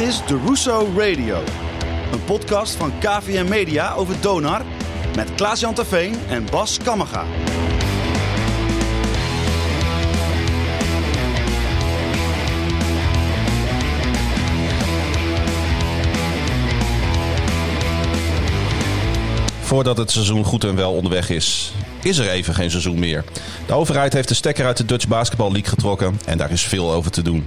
is de Russo Radio. Een podcast van KVM Media over Donar met Klaas-Jan Terveen en Bas Kammerga. Voordat het seizoen goed en wel onderweg is, is er even geen seizoen meer. De overheid heeft de stekker uit de Dutch Basketball League getrokken en daar is veel over te doen.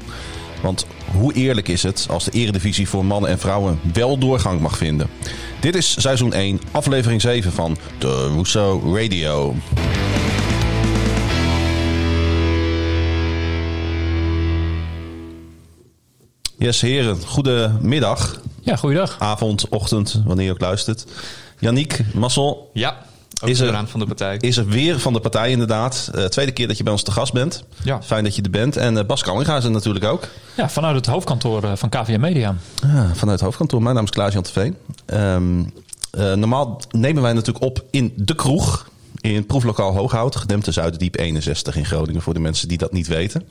Want hoe eerlijk is het als de eredivisie voor mannen en vrouwen wel doorgang mag vinden? Dit is seizoen 1, aflevering 7 van de Rousseau Radio. Yes, heren, goedemiddag, Ja, goeiedag. avond, ochtend, wanneer je ook luistert. Yannick, Massel, Ja, ook Is er- van de partij. is er weer van de partij inderdaad. Eh, tweede keer dat je bij ons te gast bent. Ja. Fijn dat je er bent. En eh, Bas Kallinga is er natuurlijk ook. Ja, vanuit het hoofdkantoor eh, van KVM Media. Ah, vanuit het hoofdkantoor. Mijn naam is Klaas-Jan Veen. Ehm eh, normaal nemen wij natuurlijk op in de kroeg. In proeflokaal Hooghout. Gedempte Zuiderdiep 61 in Groningen. Voor de mensen die dat niet weten.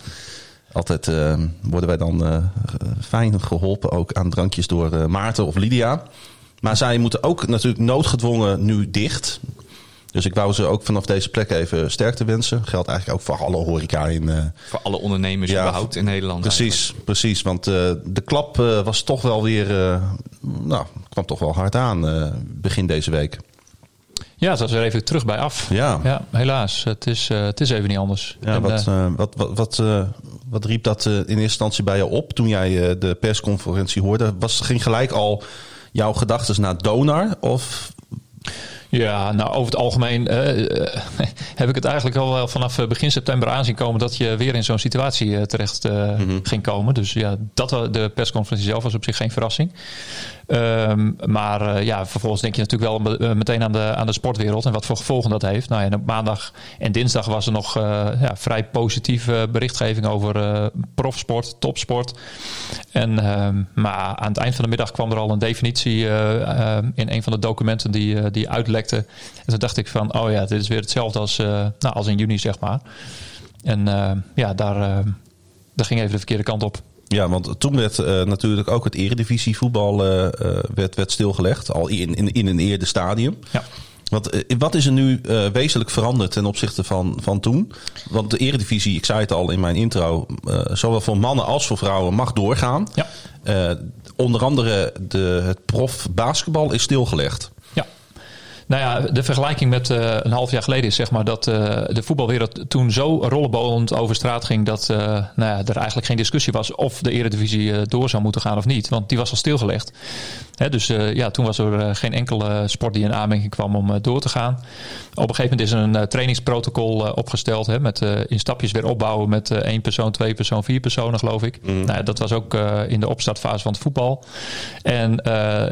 Altijd eh, worden wij dan eh, fijn geholpen ook aan drankjes door eh, Maarten of Lydia. Maar zij moeten ook natuurlijk noodgedwongen nu dicht. Dus ik wou ze ook vanaf deze plek even sterkte wensen. Geldt eigenlijk ook voor alle horeca in, eh, Voor alle ondernemers Ja, überhaupt in Nederland. Precies, precies. Want eh, de klap eh, was toch wel weer, eh, nou, kwam toch wel hard aan eh, begin deze week. Ja, het was er even terug bij af. Ja. Ja, helaas. Het is, eh, het is even niet anders. Ja, En, wat, wat, wat, wat, wat riep dat eh, in eerste instantie bij je op toen jij eh, de persconferentie hoorde? Was, ging gelijk al jouw gedachten naar Donar? Of Ja, nou over het algemeen eh, eh, heb ik het eigenlijk al wel vanaf eh, begin september aanzien komen dat je weer in zo'n situatie terecht eh, ging komen. Dus ja, dat, de persconferentie zelf was op zich geen verrassing. Ehm, maar eh, ja, vervolgens denk je natuurlijk wel eh, meteen aan de, aan de sportwereld en wat voor gevolgen dat heeft. Nou en op maandag en dinsdag was er nog eh, ja, vrij positieve berichtgeving over profsport, topsport. En, ehm, maar aan het eind van de middag kwam er al een definitie in een van de documenten die, die uitlekte. En toen dacht ik van, oh ja, dit is weer hetzelfde als, nou, als in juni, zeg maar. En ja, daar, daar ging even de verkeerde kant op. Ja, want toen werd eh, natuurlijk ook het eredivisie voetbal eh, eh, werd, werd stilgelegd. Al in, in, in een eerder stadium. Ja. Want eh, wat is er nu wezenlijk veranderd ten opzichte van, van toen? Want de eredivisie, ik zei het al in mijn intro, zowel voor mannen als voor vrouwen mag doorgaan. Ja. Onder andere de, het prof basketbal is stilgelegd. Nou ja, de vergelijking met eh, een half jaar geleden is zeg maar dat eh, de voetbalwereld toen zo rollenbolend over straat ging dat eh, nou ja, er eigenlijk geen discussie was of de eredivisie door zou moeten gaan of niet. Want die was al stilgelegd. Dus eh, ja, toen was er eh, geen enkele sport die in aanmerking kwam om eh, door te gaan. Op een gegeven moment is er een trainingsprotocol opgesteld hè, met in stapjes weer opbouwen met één persoon, twee persoon, vier personen geloof ik. Nou, ja, dat was ook in de opstartfase van het voetbal. En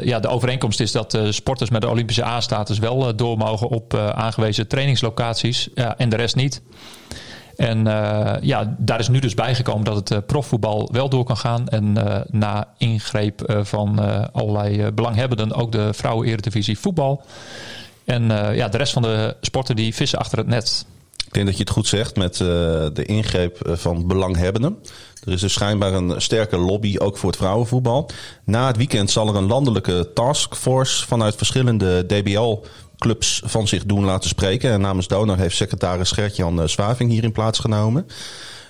ja, de overeenkomst is dat sporters met de Olympische A-status wel door mogen op aangewezen trainingslocaties ja, en de rest niet. En eh, ja, daar is nu dus bijgekomen dat het eh, profvoetbal wel door kan gaan. En eh, na ingreep van allerlei belanghebbenden ook de vrouwen-eredivisie voetbal. En ja, de rest van de sporten die vissen achter het net. Ik denk dat je het goed zegt met de ingreep van belanghebbenden. Er is dus schijnbaar een sterke lobby ook voor het vrouwenvoetbal. Na het weekend zal er een landelijke taskforce vanuit verschillende DBL-clubs van zich doen laten spreken. En namens Donor heeft secretaris Gert-Jan eh, Zwaving hierin plaatsgenomen.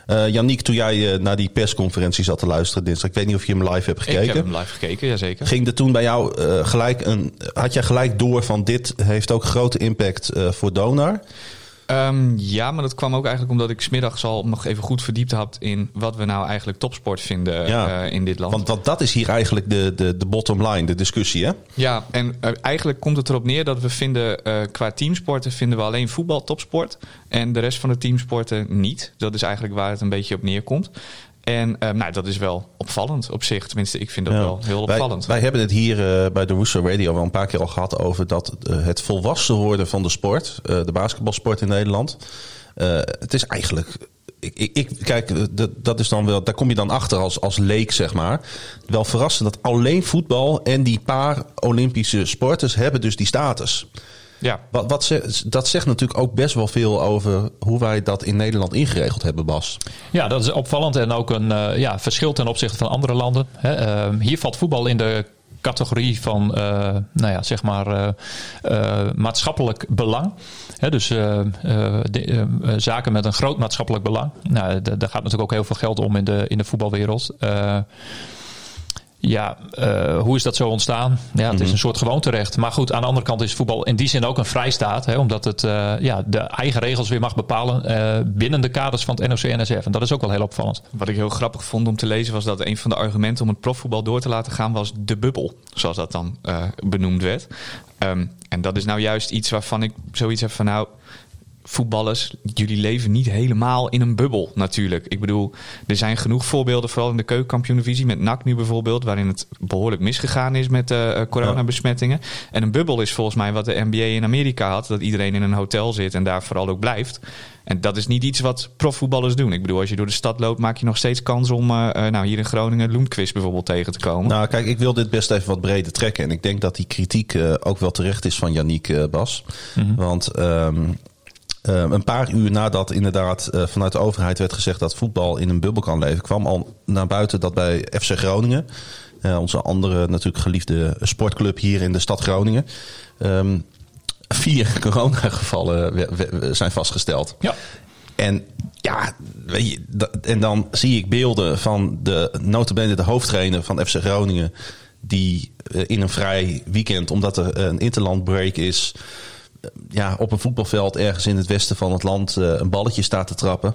Eh Yannick, toen jij eh, naar die persconferentie zat te luisteren dinsdag, ik weet niet of je hem live hebt Ik gekeken. heb hem live gekeken, jazeker. Ging er toen bij jou gelijk een. Had jij gelijk door van dit heeft ook grote impact voor Donar? Ehm, ja, maar dat kwam ook eigenlijk omdat ik smiddags al nog even goed verdiept had in wat we nou eigenlijk topsport vinden Ja. eh, in dit land. Want, want dat is hier eigenlijk de, de, de bottom line, de discussie, hè? Ja, en eh, eigenlijk komt het erop neer dat we vinden eh, qua teamsporten vinden we alleen voetbal topsport en de rest van de teamsporten niet. Dat is eigenlijk waar het een beetje op neerkomt. En eh, nou, dat is wel opvallend op zich. Tenminste, ik vind dat Ja. wel heel opvallend. wij hebben het hier eh, bij de Russo Radio wel een paar keer al gehad over dat eh, het volwassen worden van de sport, eh, de basketbalsport in Nederland. het is eigenlijk. Ik, ik, ik- kijk, dat, dat is dan wel, daar kom je dan achter als, als leek, zeg maar. Wel verrassend dat alleen voetbal en die paar Olympische sporters hebben dus die status. Ja. Wat, wat ze- dat zegt natuurlijk ook best wel veel over hoe wij dat in Nederland ingeregeld hebben, Bas. Ja, dat is opvallend en ook een eh, ja, verschil ten opzichte van andere landen. Hè. Ehm, hier valt voetbal in de categorie van eh, nou ja, zeg maar, eh, maatschappelijk belang. Hè, dus de- zaken met een groot maatschappelijk belang. Nou, daar gaat natuurlijk ook heel veel geld om in de, in de voetbalwereld. Ja, eh, hoe is dat zo ontstaan? Ja, het is een soort gewoonterecht. Maar goed, aan de andere kant is voetbal in die zin ook een vrijstaat. Hè, omdat het eh, ja, de eigen regels weer mag bepalen eh, binnen de kaders van het NOC-NSF. En dat is ook wel heel opvallend. Wat ik heel grappig vond om te lezen was dat een van de argumenten om het profvoetbal door te laten gaan was de bubbel, zoals dat dan benoemd werd. Ehm, en dat is nou juist iets waarvan ik zoiets heb van nou, voetballers, jullie leven niet helemaal in een bubbel natuurlijk. Ik bedoel, er zijn genoeg voorbeelden, vooral in de keukenkampioen-divisie met NAC nu bijvoorbeeld, waarin het behoorlijk misgegaan is met eh, coronabesmettingen. En een bubbel is volgens mij wat de NBA in Amerika had, dat iedereen in een hotel zit en daar vooral ook blijft. En dat is niet iets wat profvoetballers doen. Ik bedoel, als je door de stad loopt, maak je nog steeds kans om eh, nou, hier in Groningen Loemquist bijvoorbeeld tegen te komen. Nou, kijk, ik wil dit best even wat breder trekken. En ik denk dat die kritiek ook wel terecht is van Yannick eh, Bas. Want ehm, ehm, een paar uur nadat inderdaad eh, vanuit de overheid werd gezegd dat voetbal in een bubbel kan leven, kwam al naar buiten dat bij FC Groningen, eh, onze andere natuurlijk geliefde sportclub hier in de stad Groningen, ehm, vier coronagevallen zijn vastgesteld. Ja. En ja, weet je, en dan zie ik beelden van de notabene de hoofdtrainer van FC Groningen die eh, in een vrij weekend, omdat er een interlandbreak is, ja, op een voetbalveld ergens in het westen van het land eh, een balletje staat te trappen.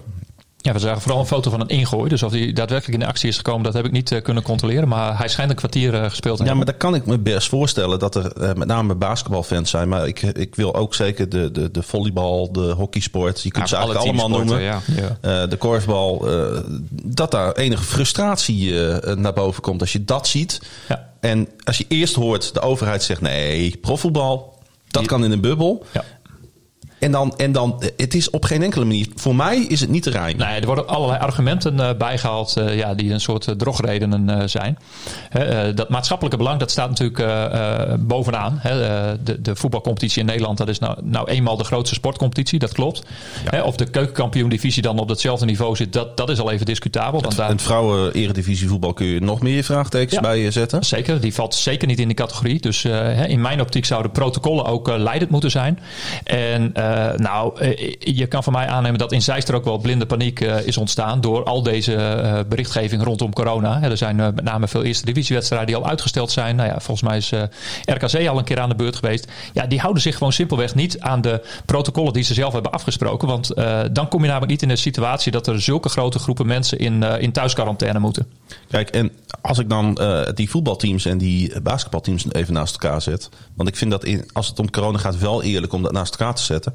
Ja, we zagen vooral een foto van een ingooi. Dus of hij daadwerkelijk in de actie is gekomen, dat heb ik niet eh, kunnen controleren. Maar hij schijnt een kwartier eh, gespeeld te Ja, hebben. maar dan kan ik me best voorstellen dat er eh, met name basketbalfans zijn. Maar ik, ik wil ook zeker de, de, de volleybal, de hockeysport, je kunt Ja, ze alle eigenlijk allemaal noemen. ja. Ja. Eh, de korfbal, eh, dat daar enige frustratie eh, naar boven komt als je dat ziet. Ja. En als je eerst hoort de overheid zegt nee, profvoetbal, dat kan in een bubbel. En dan, en dan, het is op geen enkele manier, voor mij is het niet te rijmen. Nee, er worden allerlei argumenten eh, bijgehaald eh, ja, die een soort eh, drogredenen zijn. Dat maatschappelijke belang dat staat natuurlijk bovenaan. Hè. De, de voetbalcompetitie in Nederland dat is nou, nou eenmaal de grootste sportcompetitie, dat klopt. Hè, of de keukenkampioen-divisie dan op datzelfde niveau zit, dat, dat is al even discutabel. Want daar, Een vrouwen-eredivisie voetbal kun je nog meer vraagtekens Ja. bij zetten. Zeker, die valt zeker niet in die categorie. Dus hè, in mijn optiek zouden protocollen ook leidend moeten zijn. En nou, eh, je kan van mij aannemen dat in Zeist er ook wel blinde paniek eh, is ontstaan door al deze eh, berichtgeving rondom corona. Er zijn eh, met name veel eerste divisiewedstrijden die al uitgesteld zijn. Nou ja, volgens mij is eh, RKC al een keer aan de beurt geweest. Ja, die houden zich gewoon simpelweg niet aan de protocollen die ze zelf hebben afgesproken. Want eh, dan kom je namelijk niet in de situatie dat er zulke grote groepen mensen in, eh, in thuisquarantaine moeten. Kijk, en als ik dan eh, die voetbalteams en die basketbalteams even naast elkaar zet. Want ik vind dat als het om corona gaat wel eerlijk om dat naast elkaar te zetten.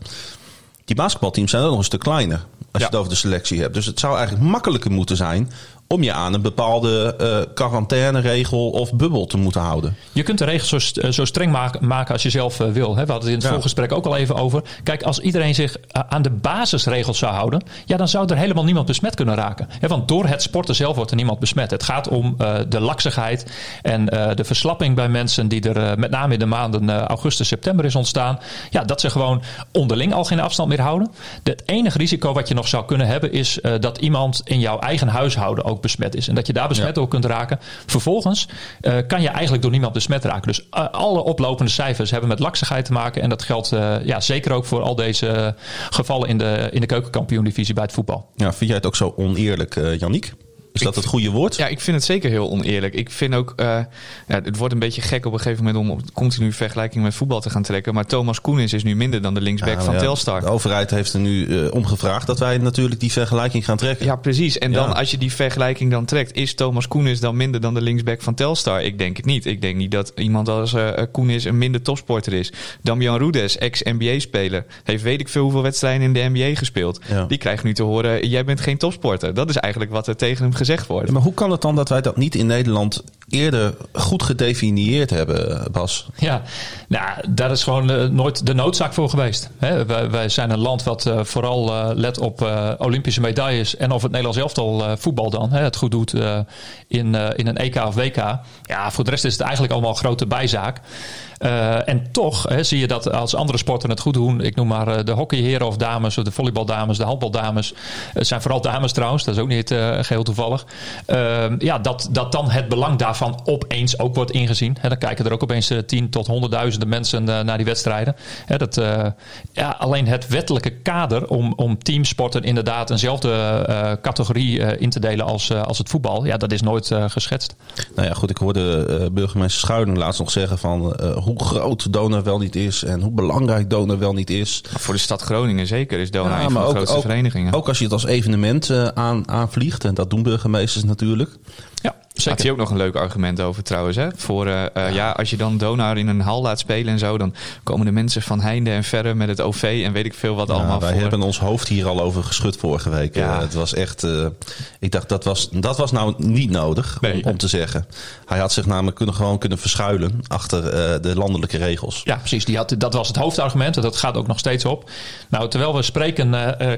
Die basketbalteams zijn ook nog een stuk kleiner. Als Ja. je het over de selectie hebt. Dus het zou eigenlijk makkelijker moeten zijn om je aan een bepaalde eh quarantaineregel of bubbel te moeten houden. Je kunt de regels zo, eh, zo streng maken, als je zelf eh, wil. Hè? We hadden het in het Ja. voorgesprek ook al even over. Kijk, als iedereen zich aan de basisregels zou houden, ja, dan zou er helemaal niemand besmet kunnen raken. Hè, want door het sporten zelf wordt er niemand besmet. Het gaat om de laksigheid en de verslapping bij mensen die er met name in de maanden augustus, september is ontstaan. Ja, dat ze gewoon onderling al geen afstand meer houden. Het enige risico wat je nog zou kunnen hebben is dat iemand in jouw eigen huishouden ook besmet is. En dat je daar besmet Ja. door kunt raken. Vervolgens eh, kan je eigenlijk door niemand besmet raken. Dus eh, alle oplopende cijfers hebben met laksigheid te maken. En dat geldt eh, ja, zeker ook voor al deze gevallen in de, in de keukenkampioen-divisie bij het voetbal. Ja, vind jij het ook zo oneerlijk, Yannick? Is dat het goede woord? Ja, ik vind het zeker heel oneerlijk. Ik vind ook, eh, ja, het wordt een beetje gek op een gegeven moment om continu vergelijking met voetbal te gaan trekken. Maar Thomas Koenis is nu minder dan de linksback Ja, van ja, Telstar. De overheid heeft er nu eh, om gevraagd dat wij natuurlijk die vergelijking gaan trekken. Ja, precies. En dan als je die vergelijking dan trekt, is Thomas Koenis dan minder dan de linksback van Telstar? Ik denk het niet. Ik denk niet dat iemand als eh Koenis een minder topsporter is. Damian Rudes, ex-NBA-speler, heeft weet ik veel hoeveel wedstrijden in de NBA gespeeld. Die krijgt nu te horen, jij bent geen topsporter. Dat is eigenlijk wat er tegen hem gezegd wordt. Ja, maar hoe kan het dan dat wij dat niet in Nederland eerder goed gedefinieerd hebben, Bas. Ja, nou, daar is gewoon uh, nooit de noodzaak voor geweest. Hè? Wij, wij, zijn een land wat uh, vooral uh, let op Olympische medailles en of het Nederlands elftal voetbal dan hè, het goed doet in, in een EK of WK. Ja, voor de rest is het eigenlijk allemaal een grote bijzaak. Uh, en toch hè, zie je dat als andere sporten het goed doen. Ik noem maar uh, de hockeyheren of dames, of de volleybaldames, de handbaldames. Het zijn vooral dames trouwens, dat is ook niet uh, geheel toevallig. ja, dat, dat dan het belang daarvan opeens ook wordt ingezien. Hè, dan kijken er ook opeens tien tot honderdduizenden mensen naar die wedstrijden. Hè, dat, ja, alleen het wettelijke kader om, om teamsporten inderdaad eenzelfde categorie in te delen als, als het voetbal. Ja, dat is nooit geschetst. Nou ja, goed, ik hoorde burgemeester Schuiling laatst nog zeggen van hoe groot Dona wel niet is en hoe belangrijk Dona wel niet is. Maar voor de stad Groningen zeker is Dona ja, een van de grootste ook, verenigingen. Ook als je het als evenement uh, aan, aanvliegt, en dat doen burgemeesters natuurlijk. Ja. Zeker. Had hij ook nog een leuk argument over trouwens. Hè? Voor, uh, ja. ja. als je dan Donar in een hal laat spelen en zo, dan komen de mensen van heinde en verre met het OV en weet ik veel wat ja, allemaal. Wij hebben ons hoofd hier al over geschud vorige week. Ja. Uh, het was echt, uh, ik dacht dat was, dat was nou niet nodig nee. om, om, te zeggen. Hij had zich namelijk kunnen, gewoon kunnen verschuilen achter de landelijke regels. Ja, precies. Die had, dat was het hoofdargument en dat gaat ook nog steeds op. Nou, terwijl we spreken,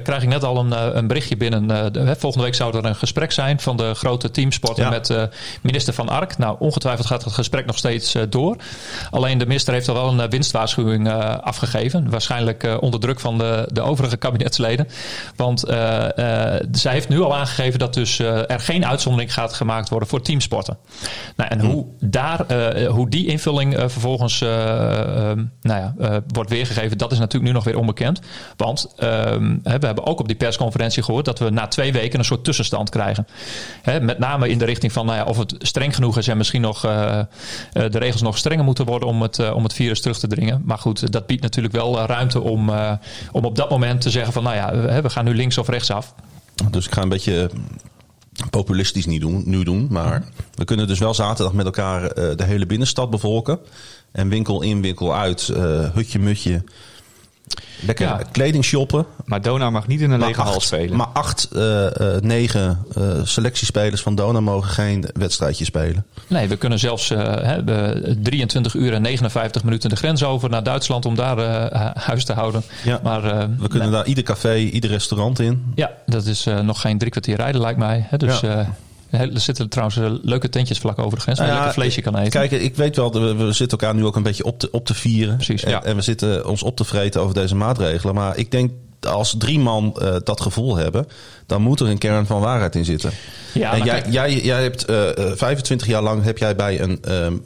krijg ik net al een, een berichtje binnen. De, volgende week zou er een gesprek zijn van de grote teamsporten met minister Van Ark. Nou, ongetwijfeld gaat het gesprek nog steeds uh, door. Alleen de minister heeft al wel een uh, winstwaarschuwing uh, afgegeven. Waarschijnlijk onder druk van de, de overige kabinetsleden. Want zij heeft nu al aangegeven dat dus er geen uitzondering gaat gemaakt worden voor teamsporten. Nou, en hm. hoe, daar, hoe die invulling vervolgens nou ja, wordt weergegeven, dat is natuurlijk nu nog weer onbekend. Want ehm, we hebben ook op die persconferentie gehoord dat we na twee weken een soort tussenstand krijgen. met name in de richting van nou of het streng genoeg is en misschien nog uh, de regels nog strenger moeten worden om het, uh, om het virus terug te dringen. Maar goed, dat biedt natuurlijk wel ruimte om, om op dat moment te zeggen van nou ja, we gaan nu links of rechts af. Dus ik ga een beetje populistisch niet doen, nu doen. Maar we kunnen dus wel zaterdag met elkaar de hele binnenstad bevolken. En winkel in, winkel uit, hutje, mutje. Lekker ja. kleding shoppen. Maar Dona mag niet in een lege hal spelen. Maar acht, uh, uh, negen uh, selectiespelers van Dona mogen geen wedstrijdje spelen. Nee, we kunnen zelfs he, 23 uur en 59 minuten de grens over naar Duitsland om daar huis te houden. Ja, maar, we kunnen nee. daar ieder café, ieder restaurant in. Ja, dat is nog geen drie kwartier rijden lijkt mij. Hè, dus ja. Er zitten trouwens eh, leuke tentjes vlak over de grens waar je lekker vleesje kan eten. Kijk, ik weet wel, we, we zitten elkaar nu ook een beetje op te, op te vieren. Precies, en, ja. en we zitten ons op te vreten over deze maatregelen. Maar ik denk als drie man uh, dat gevoel hebben, dan moet er een kern van waarheid in zitten. Ja, en jij, jij, jij hebt uh, 25 jaar lang heb jij bij een, um,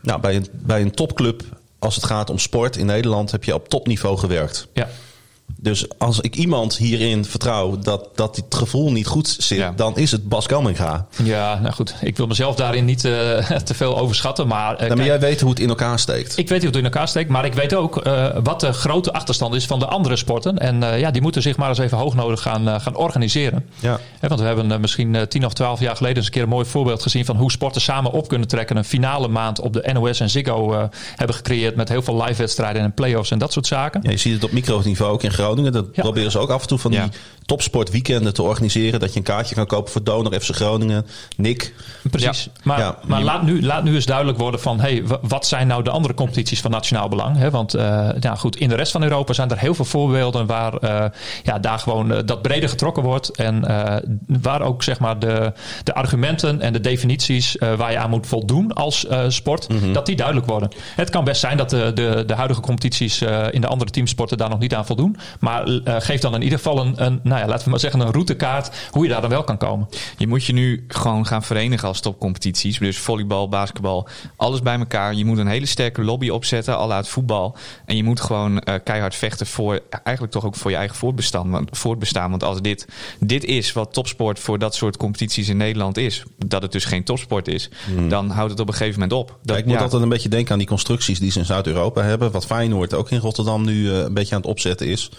nou, bij een, bij een topclub, als het gaat om sport in Nederland, heb je op topniveau gewerkt. Ja. Dus als ik iemand hierin vertrouw dat, dat het gevoel niet goed zit, ja. dan is het Bas Kamminga. Ja, nou goed. Ik wil mezelf daarin niet uh, te veel overschatten. Maar, uh, nou, maar jij weet hoe het in elkaar steekt. Ik weet hoe het in elkaar steekt. Maar ik weet ook uh, wat de grote achterstand is van de andere sporten. En ja, die moeten zich maar eens even hoog nodig gaan, gaan organiseren. Ja. want we hebben misschien tien of twaalf jaar geleden eens een keer een mooi voorbeeld gezien van hoe sporten samen op kunnen trekken. Een finale maand op de NOS en Ziggo hebben gecreëerd met heel veel live wedstrijden en play-offs en dat soort zaken. Ja, je ziet het op microniveau ook in Groningen. Dat ja. proberen ze ook af en toe van die topsportweekenden te organiseren. Dat je een kaartje kan kopen voor Donor FC Groningen, Nick. Precies. Maar, maar laat, nu, laat nu eens duidelijk worden van... Hey, wat zijn nou de andere competities van nationaal belang? Hè? Want uh, ja, goed, in de rest van Europa zijn er heel veel voorbeelden... waar uh, ja, daar gewoon uh, dat breder getrokken wordt. En waar ook zeg maar de, de argumenten en de definities... waar je aan moet voldoen als sport, mm -hmm. dat die duidelijk worden. Het kan best zijn dat de, de, de huidige competities in de andere teamsporten... daar nog niet aan voldoen. Maar geef dan in ieder geval een, een nou ja, laten we maar zeggen, een routekaart hoe je daar dan wel kan komen. Je moet je nu gewoon gaan verenigen als topcompetities. Dus volleybal, basketbal, alles bij elkaar. Je moet een hele sterke lobby opzetten, al uit voetbal. En je moet gewoon uh, keihard vechten voor, eigenlijk toch ook voor je eigen voortbestaan. Want, voortbestaan. Want als dit, dit is wat topsport voor dat soort competities in Nederland is, dat het dus geen topsport is, hmm. dan houdt het op een gegeven moment op. Dat, ja, ik moet ja. altijd een beetje denken aan die constructies die ze in Zuid-Europa hebben. Wat Feyenoord ook in Rotterdam nu uh, een beetje aan het opzetten is.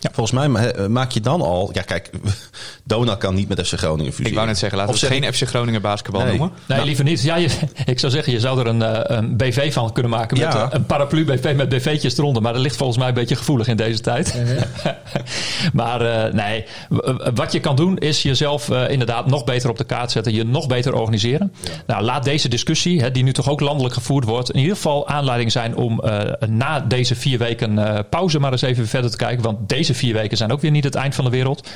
Volgens mij eh, maak je dan al... Ja, kijk, Dona kan niet met FC Groningen fuseren. Ik wou net zeggen, laten we geen FC Groningen basketbal Nee. noemen. Nee, liever niet. Ja, je, ik zou zeggen, je zou er een, eh, een BV van kunnen maken. Met Ja. een, een paraplu-BV met BV'tjes eronder. Maar dat ligt volgens mij een beetje gevoelig in deze tijd. maar eh, nee, wat je kan doen is jezelf eh, inderdaad nog beter op de kaart zetten. Je nog beter organiseren. Nou, laat deze discussie, hè, die nu toch ook landelijk gevoerd wordt... in ieder geval aanleiding zijn om eh, na deze vier weken eh, pauze... maar eens even verder te kijken. Want deze vier weken zijn ook weer niet het eind van de wereld.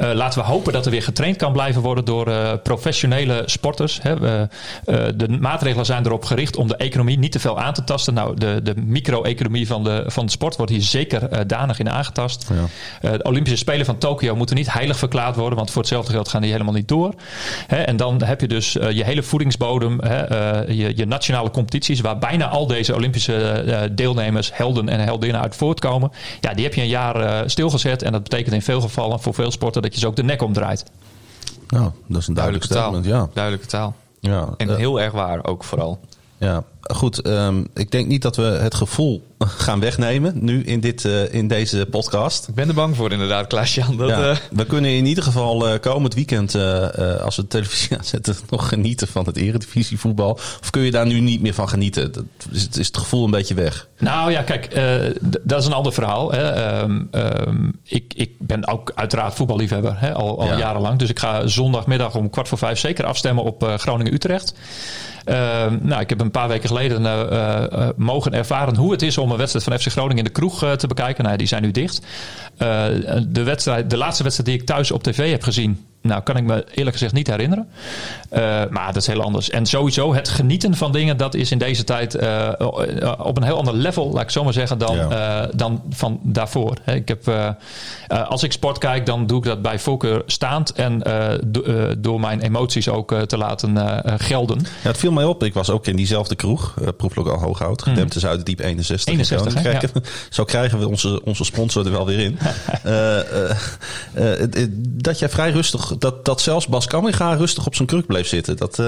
Eh, laten we hopen dat er weer getraind kan blijven worden door eh, professionele sporters. Hè. We, eh, de maatregelen zijn erop gericht om de economie niet te veel aan te tasten. Nou, de, de micro-economie van de, van de sport wordt hier zeker danig in aangetast. Eh, de Olympische Spelen van Tokio moeten niet heilig verklaard worden, want voor hetzelfde geld gaan die helemaal niet door. Hè, en dan heb je dus je hele voedingsbodem, hè, je, je nationale competities, waar bijna al deze Olympische deelnemers, helden en heldinnen uit voortkomen. Ja, die heb je een jaar stilgezet. En dat betekent in veel gevallen voor veel sporten dat je ze ook de nek omdraait. Nou, dat is een duidelijk Duidelijke taal. ja. Duidelijke taal. ja. En eh, heel erg waar ook vooral. Ja, goed. ehm, ik denk niet dat we het gevoel gaan wegnemen nu in, dit, eh, in deze podcast. Ik ben er bang voor inderdaad, Klaas-Jan. Ja, eh, we kunnen in ieder geval eh, komend weekend, als we de televisie aanzetten, nog genieten van het eredivisievoetbal. Of kun je daar nu niet meer van genieten? Dat is, is het gevoel een beetje weg. Nou ja, kijk, dat is een ander verhaal. Hè. Ehm, ehm, ik, ik ben ook uiteraard voetballiefhebber, hè, al, al Ja. jarenlang. Dus ik ga zondagmiddag om kwart voor vijf zeker afstemmen op Groningen-Utrecht. Nou, ik heb een paar weken geleden eh, eh, mogen ervaren hoe het is om een wedstrijd van FC Groningen in de kroeg eh, te bekijken. Nou, die zijn nu dicht. De, wedstrijd, de laatste wedstrijd die ik thuis op tv heb gezien, nou, kan ik me eerlijk gezegd niet herinneren. Eh, maar dat is heel anders. En sowieso het genieten van dingen, dat is in deze tijd eh, op een heel ander level, laat ik zo maar zeggen, dan, Ja. eh, dan van daarvoor. Ik heb, eh, eh, als ik sport kijk, dan doe ik dat bij voorkeur staand en eh, do- eh, door mijn emoties ook eh, te laten eh, gelden. Ja, het viel mij op. Ik was ook in diezelfde kroeg, uh, proeflokaal Hooghout, gedempte Zuiderdiep 61. in 61, hè? Groningen. Kijk, Zo krijgen we onze, onze sponsor er wel weer in. Eh, eh, eh, eh, dat jij vrij rustig, dat, dat zelfs Bas Kamminga rustig op zijn kruk bleef zitten. Dat, eh,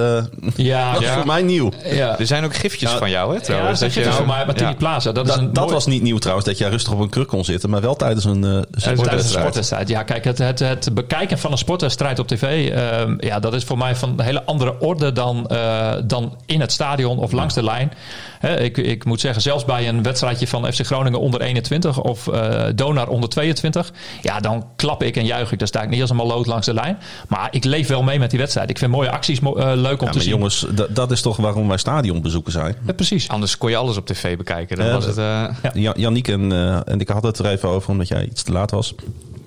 Ja, dat is Ja. voor mij nieuw. ja. er zijn ook giftjes Nou, van jou, hè? Ja, Trouwens, dat is voor mij, Martini ja. Plaza. Dat, is Dat, een dat mooi- was niet nieuw trouwens, dat jij rustig op een kruk kon zitten, maar wel tijdens een uh, Tijdens een sportwedstrijd. Ja, kijk, het, het, het bekijken van een sportwedstrijd op tv, ehm, ja, dat is voor mij van een hele andere orde dan, eh, dan in het stadion of langs de lijn. Hè, ik, ik moet zeggen, zelfs bij een wedstrijdje van FC Groningen onder 21 of eh Donar onder 22, ja, dan klap ik en juich ik. Dan sta ik niet als een maloot langs de lijn. Maar ik leef wel mee met die wedstrijd. Ik vind mooie acties mo- eh, leuk om Ja, te maar zien. jongens, dat, is toch waarom wij stadionbezoeken zijn. Ja, precies. Anders kon je alles op tv bekijken. Dan was het... eh Ja. En, eh, en ik hadden het er even over, omdat jij iets te laat was.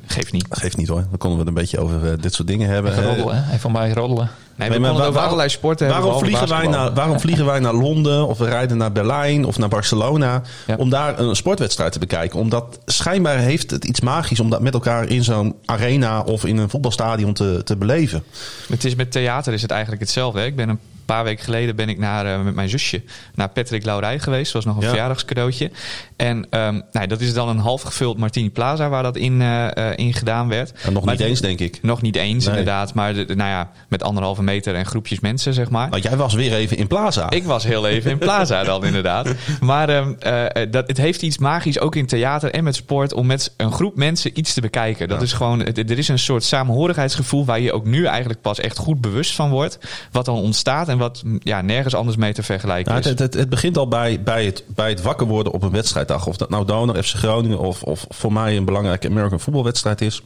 geeft niet. Geeft niet hoor, dan konden we het een beetje over dit soort dingen hebben. Even roddelen, hè? Even mij roddelen. Nee, Nee, maar waar- waar- allerlei sporten. Waarom vliegen, wij naar, waarom vliegen wij naar Londen of we rijden naar Berlijn of naar Barcelona Ja. om daar een sportwedstrijd te bekijken? Omdat schijnbaar heeft het iets magisch om dat met elkaar in zo'n arena of in een voetbalstadion te, te beleven. Het is met theater is het eigenlijk hetzelfde. Hè? Ik ben een paar weken geleden ben ik naar, eh, met mijn zusje naar Patrick Laurij geweest. Dat was nog een Ja. verjaardagscadeautje. En ehm, nou, dat is dan een half gevuld Martini Plaza waar dat in, eh, eh, in gedaan werd. En nog Maar niet eens, denk ik. Nog niet eens, Nee. inderdaad. Maar de, de- nou ja, met anderhalve meter en groepjes mensen, zeg maar. Nou, jij was weer even in Plaza. Ik was heel even in Plaza dan inderdaad. Maar ehm, eh, dat, het heeft iets magisch ook in theater en met sport om met een groep mensen iets te bekijken. Dat Ja. is gewoon, er is een soort samenhorigheidsgevoel waar je ook nu eigenlijk pas echt goed bewust van wordt. Wat dan ontstaat en wat ja, nergens anders mee te vergelijken Ja, is. het, het, het begint al bij, bij, het, bij het wakker worden op een wedstrijddag. Of dat nou Donor, FC Groningen of, of voor mij een belangrijke American voetbalwedstrijd is.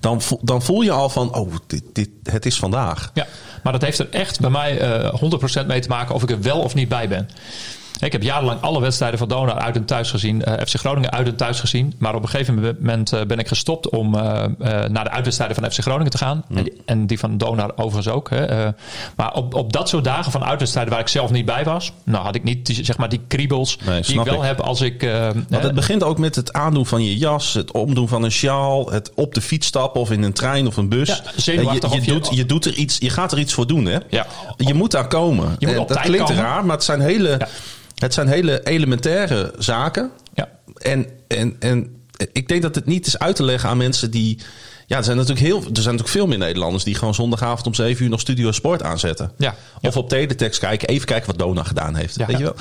Dan, voel- dan voel je al van, oh, dit, dit, het is vandaag. Ja, maar dat heeft er echt bij mij eh 100% mee te maken of ik er wel of niet bij ben. Ik heb jarenlang alle wedstrijden van Donar uit en thuis gezien. eh, FC Groningen uit en thuis gezien. Maar op een gegeven moment eh, ben ik gestopt om eh, naar de uitwedstrijden van FC Groningen te gaan. En, die, en die van Donar overigens ook. Hè. Maar op, op dat soort dagen van uitwedstrijden waar ik zelf niet bij was. Nou had ik niet die, zeg maar, die kriebels Nee, die ik wel ik. heb als ik... Want het begint ook met het aandoen van je jas, het omdoen van een sjaal, het op de fiets stappen of in een trein of een bus. Ja, zenuwachtig je, je, doet, je, doet er iets, je gaat er iets voor doen, hè? Ja. Je moet daar komen. Je moet dat klinkt raar, maar het zijn hele, Ja. Het zijn hele elementaire zaken. ja. En, en, en ik denk dat het niet is uit te leggen aan mensen die. Ja, er zijn natuurlijk, heel, er zijn natuurlijk veel meer Nederlanders die gewoon zondagavond om 7 uur nog Studio Sport aanzetten. Ja. Of op teletext kijken, even kijken wat Dona gedaan heeft. Ja. Weet je wel?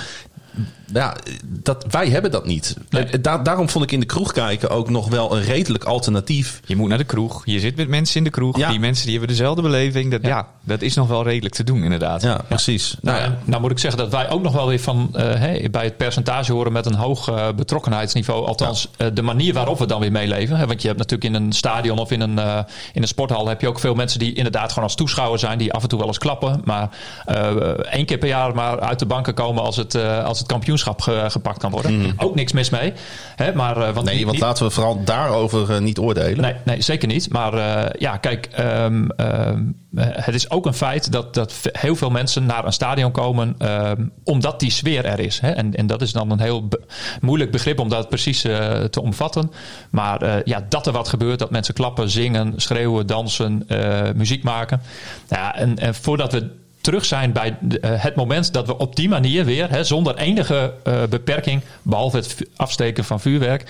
Ja, dat, wij hebben dat niet. Nee. Da- daarom vond ik in de kroeg kijken ook nog wel een redelijk alternatief. Je moet naar de kroeg. Je zit met mensen in de kroeg. Ja. Die mensen die hebben dezelfde beleving. Dat, ja. dat is nog wel redelijk te doen inderdaad. Ja, precies. Nou, Nou, nou moet ik zeggen dat wij ook nog wel weer van eh, bij het percentage horen met een hoog eh, betrokkenheidsniveau. Althans, eh, de manier waarop we dan weer meeleven. Hè, want je hebt natuurlijk in een stadion of in een, eh, in een sporthal heb je ook veel mensen die inderdaad gewoon als toeschouwer zijn, die af en toe wel eens klappen. Maar eh, één keer per jaar maar uit de banken komen als het, eh, als het kampioenschap ge- gepakt kan worden. Ook niks mis mee. Hè, maar, eh, want Mm. Nee, niet- want laten we vooral daarover eh, niet oordelen. Nee, nee, zeker niet. Maar eh, ja, kijk, ehm, ehm, eh, het is ook een feit dat, dat heel veel mensen naar een stadion komen ehm, omdat die sfeer er is. Hè? En, en dat is dan een heel be- moeilijk begrip om dat precies te omvatten. Maar ja, dat er wat gebeurt, dat mensen klappen, zingen, schreeuwen, dansen, muziek maken. Ja, en, en voordat we terug zijn bij de- eh, het moment dat we op die manier weer, hè, zonder enige eh, beperking, behalve het afsteken van vuurwerk,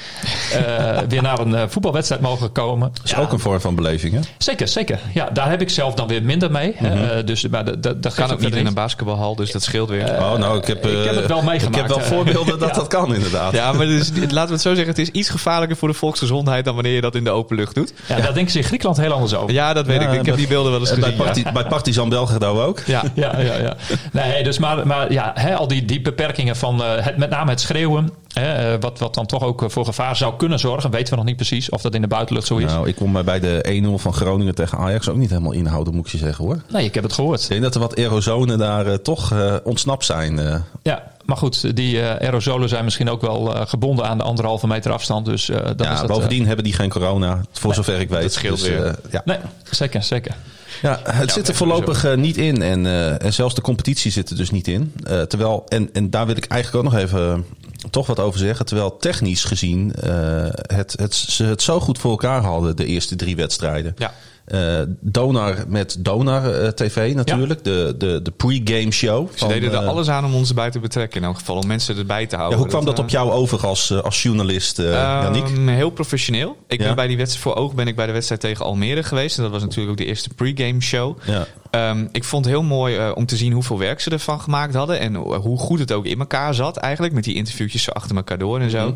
eh, weer naar een voetbalwedstrijd mogen komen. Dat is Ja, ook een vorm van beleving, hè? Zeker, zeker. Ja, daar heb ik zelf dan weer minder mee. hè. Eh, dus, maar dat, dat, dat Kan geeft ook niet in een basketbalhal, dus dat scheelt weer. oh, nou, ik heb, ik heb eh, het wel meegemaakt, Ik heb wel voorbeelden dat Ja. dat kan, inderdaad. ja, maar dus, laten we het zo zeggen. Het is iets gevaarlijker voor de volksgezondheid dan wanneer je dat in de open lucht doet. Ja, daar denken ze in Griekenland heel anders over. Ja, dat weet Ja, ik. Ik heb bij- die beelden wel eens En bij, gezien. ja. Parti- bij Partizan Belgrado ook. Ja. Ja, ja, ja. Nee, dus maar, maar ja, hè, al die, die beperkingen van eh, het, met name het schreeuwen, hè, eh, wat, wat dan toch ook eh, voor gevaar zou kunnen zorgen, weten we nog niet precies of dat in de buitenlucht zo is. Nou, ik kon mij bij de 1-0 van Groningen tegen Ajax ook niet helemaal inhouden, moet ik je zeggen hoor. Nee, ik heb het gehoord. Ik denk dat er wat aerosolen daar toch ontsnapt zijn. Ja, maar goed, die eh, aerosolen zijn misschien ook wel eh, gebonden aan de anderhalve meter afstand. Dus eh dan ja, is dat, bovendien hebben die geen corona, voor zover ik weet. dat scheelt Dus, weer. eh, ja. nee, zeker, zeker. Ja, het zit er voorlopig niet in. En, eh, en zelfs de competitie zit er dus niet in. Eh, terwijl, en, en daar wil ik eigenlijk ook nog even toch wat over zeggen. Terwijl technisch gezien eh, het, het, ze het zo goed voor elkaar hadden, de eerste drie wedstrijden. Ja. Eh, Donar met Donar eh, TV natuurlijk. De, de, de pre-game show. Ze van, deden er eh, alles aan om ons erbij te betrekken in elk geval. Om mensen erbij te ja, houden. hoe kwam dat op jou over als, als journalist, eh? Ehm, heel professioneel. Ik Ja. ben bij die wedstrijd voor oog ben ik bij de wedstrijd tegen Almere geweest. En dat was natuurlijk ook de eerste pregame show. Ja. Ehm, ik vond het heel mooi om te zien hoeveel werk ze ervan gemaakt hadden. En hoe goed het ook in elkaar zat eigenlijk. Met die interviewtjes zo achter elkaar door en zo.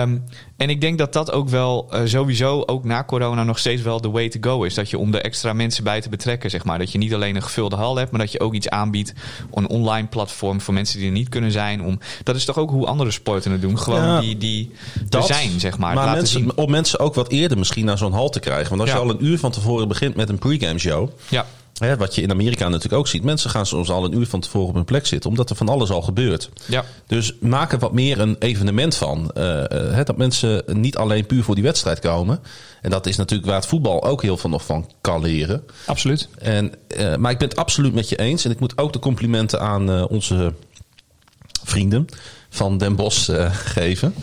Ehm, en ik denk dat dat ook wel eh, sowieso ook na corona nog steeds wel de way to go is. Dat je om er extra mensen bij te betrekken, zeg maar. Dat je niet alleen een gevulde hal hebt, maar dat je ook iets aanbiedt. Een online platform voor mensen die er niet kunnen zijn. Om, dat is toch ook hoe andere sporten het doen. Gewoon Ja, die, die er Dat, zijn, zeg maar. Maar laten mensen, zien. om mensen ook wat eerder misschien naar zo'n hal te krijgen. Want als Ja. je al een uur van tevoren begint met een pre-game show. Ja. Hè, wat je in Amerika natuurlijk ook ziet. Mensen gaan soms al een uur van tevoren op hun plek zitten. Omdat er van alles al gebeurt. Ja. Dus maak er wat meer een evenement van. Eh, eh, hè, dat mensen niet alleen puur voor die wedstrijd komen. En dat is natuurlijk waar het voetbal ook heel veel nog van kan leren. Absoluut. En, eh, maar ik ben het absoluut met je eens. En ik moet ook de complimenten aan onze vrienden van Den Bosch eh, geven.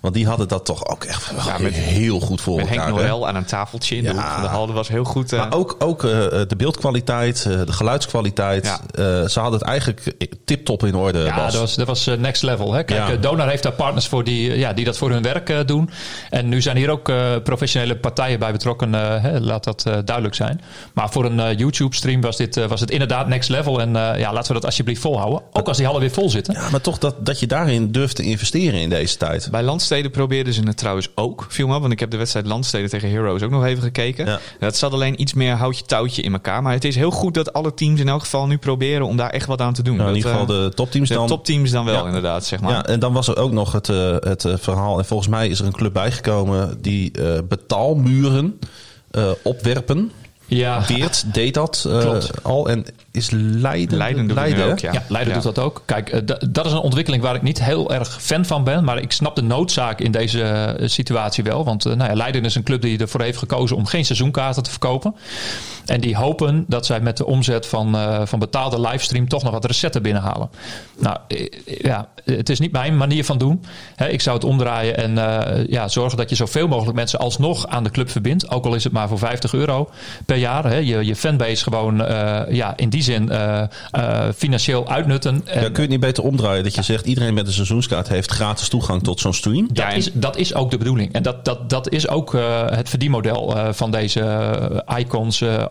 Want die hadden dat toch ook echt wel Ja, met- heel goed voor Met elkaar. Henk? Noël aan een tafeltje in de Ja. hoek van de hal. Dat was heel goed. eh, Maar ook, ook eh, de beeldkwaliteit, eh, de geluidskwaliteit. Ja. Eh, ze hadden het eigenlijk tip-top in orde. Ja, Bas. dat was, dat was next level. Hè? Kijk, Ja. Donar heeft daar partners voor die, ja, die dat voor hun werk doen. En nu zijn hier ook eh, professionele partijen bij betrokken. hè, laat dat duidelijk zijn. Maar voor een YouTube-stream was, dit, was het inderdaad next level. En eh, ja, laten we dat alsjeblieft volhouden. Ook als die hallen weer vol zitten. Ja, maar toch dat, dat je daarin durft te investeren in deze tijd. Bij Landsteden probeerden ze het trouwens ook, viel me op. Want ik heb de wedstrijd Landsteden tegen Heroes ook nog even gekeken. Ja. Dat zat alleen iets meer houtje touwtje in elkaar. Maar het is heel goed dat alle teams in elk geval nu proberen om daar echt wat aan te doen. Nou, in Dat, ieder geval eh, de topteams de dan. topteams dan wel Ja. inderdaad, zeg maar. Ja, en dan was er ook nog het, eh, het eh, verhaal. En volgens mij is er een club bijgekomen die betaalmuren opwerpen. Ja, Weert deed dat eh, Klopt. al. En is Leiden. Leiden doet ook, ja. Ja, Leiden Ja. doet dat ook. Kijk, eh, dat is een ontwikkeling waar ik niet heel erg fan van ben. Maar ik snap de noodzaak in deze eh, situatie wel. Want nou ja, Leiden is een club die ervoor heeft gekozen om geen seizoenkaarten te verkopen. En die hopen dat zij met de omzet van, eh, van betaalde livestream toch nog wat recetten binnenhalen. Nou eh, ja, het is niet mijn manier van doen. Hè, ik zou het omdraaien en eh, ja, zorgen dat je zoveel mogelijk mensen alsnog aan de club verbindt. Ook al is het maar voor 50 euro per jaar. Hè. Je, je fanbase gewoon eh, ja, in die zin eh, eh, financieel uitnutten. En, Ja, kun je het niet beter omdraaien dat je zegt iedereen met een seizoenskaart heeft gratis toegang tot zo'n stream? Dat, Ja, en- is, dat is ook de bedoeling. En dat, dat, dat is ook eh, het verdienmodel eh, van deze eh,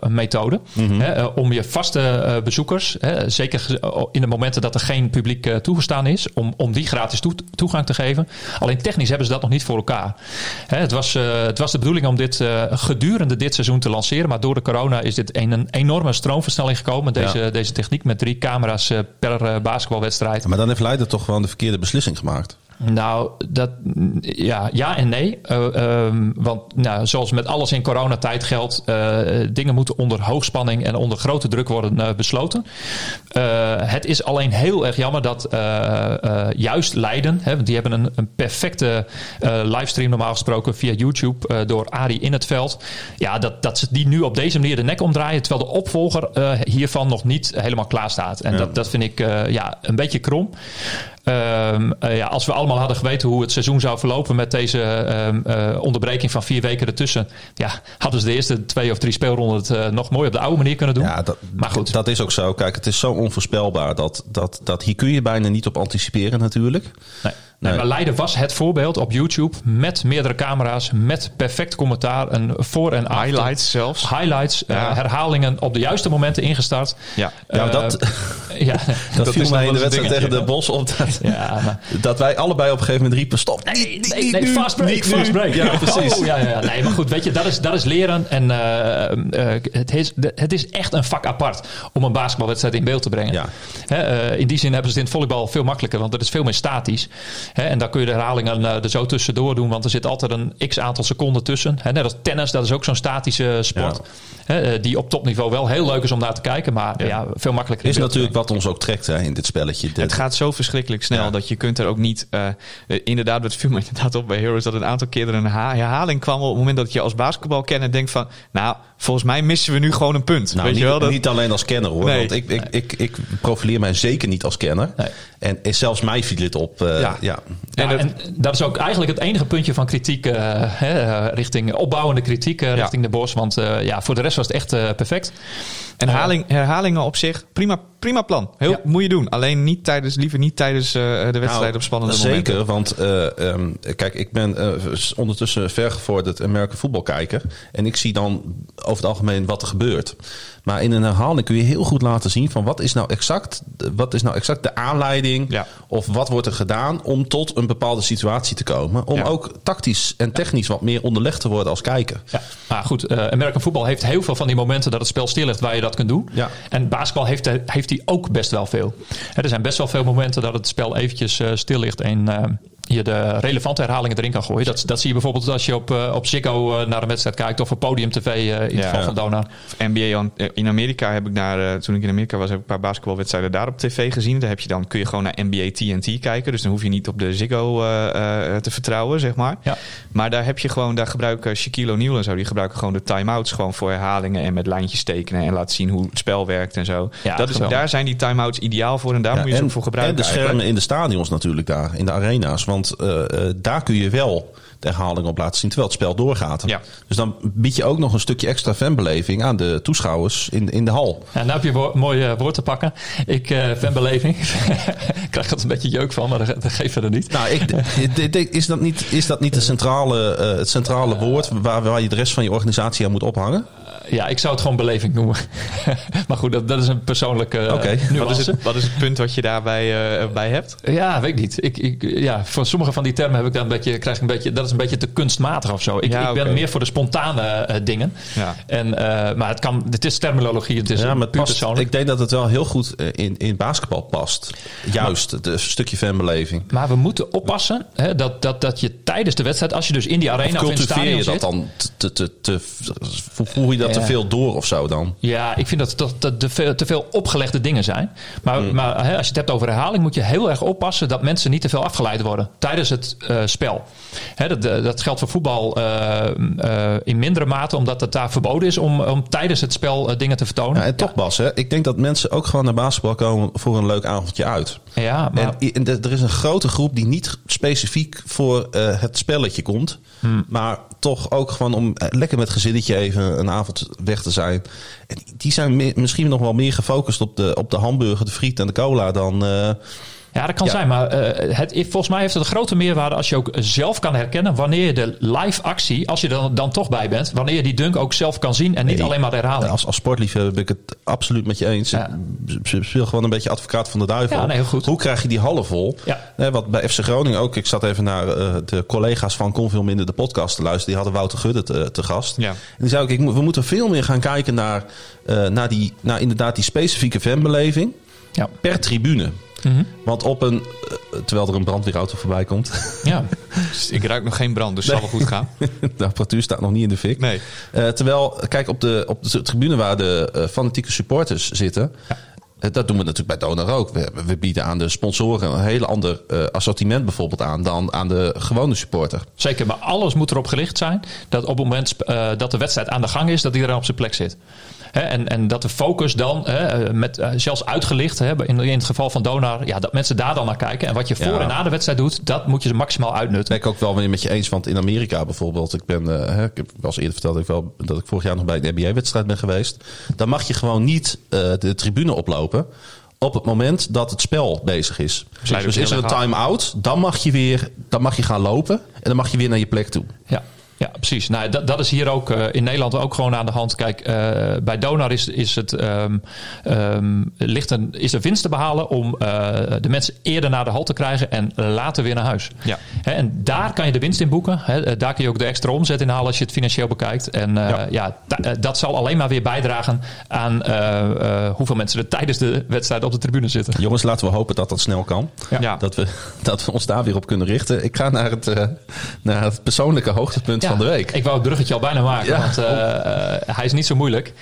methode. Hè, eh, om je vaste eh, bezoekers, hè, zeker in de momenten dat er geen publiek eh, toegestaan is, om, om die gratis toe- toegang te geven. Alleen technisch hebben ze dat nog niet voor elkaar. Hè, het, was, het was de bedoeling om dit gedurende dit seizoen te lanceren, maar door de corona is dit een, een enorme stroomversnelling gekomen. Deze, Ja. deze techniek met drie camera's per basketbalwedstrijd. Maar dan heeft Leiden toch gewoon de verkeerde beslissing gemaakt. Nou, dat, ja, ja en nee. Eh, ehm, want nou, zoals met alles in coronatijd geldt, eh, dingen moeten onder hoogspanning en onder grote druk worden eh, besloten. Het is alleen heel erg jammer dat juist Leiden, hè, want die hebben een, een perfecte livestream normaal gesproken via YouTube door Arie in het veld. Ja, dat, dat ze die nu op deze manier de nek omdraaien, terwijl de opvolger hiervan nog niet helemaal klaar staat. En Ja. dat, dat vind ik ja, een beetje krom. Ehm, eh, ja, als we allemaal hadden geweten hoe het seizoen zou verlopen met deze ehm, eh, onderbreking van vier weken ertussen, ja, hadden ze de eerste twee of drie speelronden het eh, nog mooi op de oude manier kunnen doen. Ja, dat, maar goed, dat is ook zo. Kijk, het is zo onvoorspelbaar dat, dat, dat hier kun je bijna niet op anticiperen natuurlijk. nee. Nee, Nee. maar Leiden was het voorbeeld op YouTube met meerdere camera's, met perfect commentaar, een voor- en achter. Highlights zelfs. Highlights, eh, herhalingen op de juiste momenten ingestart. Ja. Ja, Eh, dat, ja, dat, dat viel mij nog in de wedstrijd tegen de Bos op. Dat, ja, maar, dat wij allebei op een gegeven moment riepen: stop. Nee, nee, niet nee, nu, fast break, niet fast break. Ja, precies. Oh, ja, ja, ja. Nee, maar goed, weet je, dat is, dat is leren. En eh, het, is, het is echt een vak apart om een basketbalwedstrijd in beeld te brengen. Ja. Hè, in die zin hebben ze het in het volleybal veel makkelijker, want dat is veel meer statisch. Hè, en daar kun je de herhalingen eh, er zo tussendoor doen, want er zit altijd een x aantal seconden tussen. Hè, net als tennis, dat is ook zo'n statische sport. Hè, eh, die op topniveau wel heel leuk is om naar te kijken, maar ja, veel makkelijker. Is natuurlijk wat ons ook trekt hè, in dit spelletje. De- Het gaat zo verschrikkelijk snel Ja. dat je kunt er ook niet... eh, eh, inderdaad, het viel me inderdaad op bij Heroes... dat een aantal keer er een ha- herhaling kwam... op het moment dat je als basketbalkenner denkt van... nou, volgens mij missen we nu gewoon een punt. Nou, Weet niet, je wel? Dat, niet alleen als kenner hoor. Nee. Want ik, ik, ik, ik profileer mij zeker niet als kenner. Nee. En zelfs mij viel het op. eh, Ja. ja. Ja, En en, dat is ook eigenlijk het enige puntje van kritiek eh, hè, eh, richting opbouwende kritiek richting de Bos. Want eh, ja, voor de rest was het echt eh, perfect. En herhaling, herhalingen op zich, prima, prima plan. Heel, Ja. Moet je doen. Alleen niet tijdens, liever niet tijdens eh, de wedstrijd Nou, op spannende Zeker, momenten. want eh, ehm, kijk, ik ben ondertussen vergevorderd American voetbalkijker. En ik zie dan over het algemeen wat er gebeurt. Maar in een herhaling kun je heel goed laten zien van wat is nou exact, wat is nou exact de aanleiding. Ja. Of wat wordt er gedaan om tot een bepaalde situatie te komen. Om Ja. ook tactisch en technisch wat meer onderlegd te worden als kijker. Ja, maar goed, eh American voetbal heeft heel veel van die momenten dat het spel stil ligt waar je dat kunt doen. Ja. En basketbal heeft, er- heeft die ook best wel veel. Er zijn best wel veel momenten dat het spel eventjes eh, stil ligt en eh, je de relevante herhalingen erin kan gooien. Dat, dat zie je bijvoorbeeld als je op, eh, op Ziggo eh, naar een wedstrijd kijkt of op Podium TV eh, in het Ja. geval van Donar. Of NBA in Amerika heb ik daar, toen ik in Amerika was, heb ik een paar basketbalwedstrijden daar op tv gezien. Daar heb je dan, kun je gewoon naar NBA TNT kijken. Dus dan hoef je niet op de Ziggo eh, eh, te vertrouwen, zeg maar. Ja. Maar daar heb je gewoon, daar gebruiken Shaquille O'Neal en zo, die gebruiken gewoon de time-outs gewoon voor herhalingen en met lijntjes tekenen en laten zien hoe het spel werkt en zo. Ja, dat is, daar zijn die time-outs ideaal voor en daar moet je ze ook voor gebruiken. en de schermen eigenlijk. in de stadions natuurlijk daar, in de arena's. Want eh, eh, daar kun je wel de herhaling op laten zien terwijl het spel doorgaat. Ja. Dus dan bied je ook nog een stukje extra fanbeleving aan de toeschouwers in, in de hal. Ja, nou heb je een mooi woord te pakken. Ik eh fanbeleving. ik krijg er een beetje jeuk van, maar dat, dat geeft verder niet. Nou, ik, is, dat niet, is dat niet de centrale, het centrale woord waar, waar je de rest van je organisatie aan moet ophangen? Ja, ik zou het gewoon beleving noemen. maar goed, dat, dat is een persoonlijke eh, Oké. nuance. Wat is, het, wat is het punt wat je daarbij eh, bij hebt? Ja, weet ik niet. Ik, ik, ja, voor sommige van die termen heb ik dan een beetje, krijg ik een beetje, dat is een beetje te kunstmatig of zo. Ik, Ja, ik ben meer voor de spontane eh, dingen. Ja. En, eh, maar het, kan, het is terminologie, het is Ja, ja, maar het puur past, persoonlijk. ik denk dat het wel heel goed eh, in, in basketbal past. Juist, het een stukje fanbeleving. Maar we moeten oppassen hè, dat, dat, dat je tijdens de wedstrijd, als je dus in die arena of, in het Cultiveer stadion je dat zit... dan? Te, te, te, te, voer je dat te veel door of zo dan? Ja, ik vind dat dat, dat te, veel, te veel opgelegde dingen zijn. Maar, maar hè, als je het hebt over herhaling, moet je heel erg oppassen dat mensen niet te veel afgeleid worden tijdens het eh, spel. Hè, dat, eh, dat geldt voor voetbal eh, in mindere mate, omdat het daar verboden is om, om tijdens het spel dingen te vertonen. Ja, en toch Bas, hè, ik denk dat mensen ook gewoon naar basketbal komen voor een leuk avondje uit. Ja, maar En, er is een grote groep die niet specifiek voor het spelletje komt. Maar toch ook gewoon om lekker met gezinnetje even een avond weg te zijn. En die- zijn misschien nog wel meer gefocust op de, op de hamburger, de friet en de cola dan, eh, Ja, dat kan Ja. zijn. Maar eh, het, volgens mij heeft het een grote meerwaarde als je ook zelf kan herkennen wanneer je de live actie, als je er dan, dan toch bij bent, wanneer je die dunk ook zelf kan zien en niet alleen maar de herhaling. Als, als sportliefhebber ben ik het absoluut met je eens. Ja. Ik speel gewoon een beetje advocaat van de duivel. Ja, nee, heel goed. Hoe krijg je die hallen vol? Ja. Wat bij FC Groningen ook. Ik zat even naar eh, de collega's van Kon Veel Minder de podcast te luisteren. Die hadden Wouter Gudde te, te gast. Ja. En die zei ook, ik, we moeten veel meer gaan kijken naar, eh, naar, die, naar inderdaad die specifieke fanbeleving Ja. per tribune. Mhm. Want op een, eh, terwijl er een brandweerauto voorbij komt. ja. Ik ruik nog geen brand, dus het zal wel goed gaan. de apparatuur staat nog niet in de fik. Nee. Eh, terwijl, kijk, op de, op de tribune waar de eh, fanatieke supporters zitten. eh, Dat doen we natuurlijk bij Donor ook. We, we bieden aan de sponsoren een heel ander assortiment bijvoorbeeld aan dan aan de gewone supporter. Zeker, maar alles moet erop gericht zijn dat op het moment eh, dat de wedstrijd aan de gang is, dat iedereen op zijn plek zit. Hè, en, en dat de focus dan, hè, met, eh, zelfs uitgelicht, hè, in, in het geval van Donar, ja, dat mensen daar dan naar kijken. En wat je voor Ja. en na de wedstrijd doet, dat moet je maximaal uitnutten. Ben ik ook wel weer met je eens, want in Amerika bijvoorbeeld, ik ben, eh, hè, ik heb wel eens eerder verteld dat ik, wel, dat ik vorig jaar nog bij een NBA-wedstrijd ben geweest. Dan mag je gewoon niet eh, de tribune oplopen op het moment dat het spel bezig is. Dus is er een time-out, dan mag je weer, dan mag je gaan lopen en dan mag je weer naar je plek toe. Ja, ja precies. Nou, dat, dat is hier ook eh, in Nederland ook gewoon aan de hand. Kijk, eh, bij Donar is, is, het, ehm, ehm, ligt een, is er winst te behalen om eh, de mensen eerder naar de hal te krijgen en later weer naar huis. Ja. Hè, en daar kan je de winst in boeken. Hè, daar kun je ook de extra omzet in halen als je het financieel bekijkt. En eh, Ja. ja, da- dat zal alleen maar weer bijdragen aan eh, eh, hoeveel mensen er tijdens de wedstrijd op de tribune zitten. Jongens, laten we hopen dat dat snel kan. Ja. Dat, we, dat we ons daar weer op kunnen richten. Ik ga naar het, eh, naar het persoonlijke hoogtepunt van de week. Ik wou het bruggetje al bijna maken, want eh, eh, hij is niet zo moeilijk.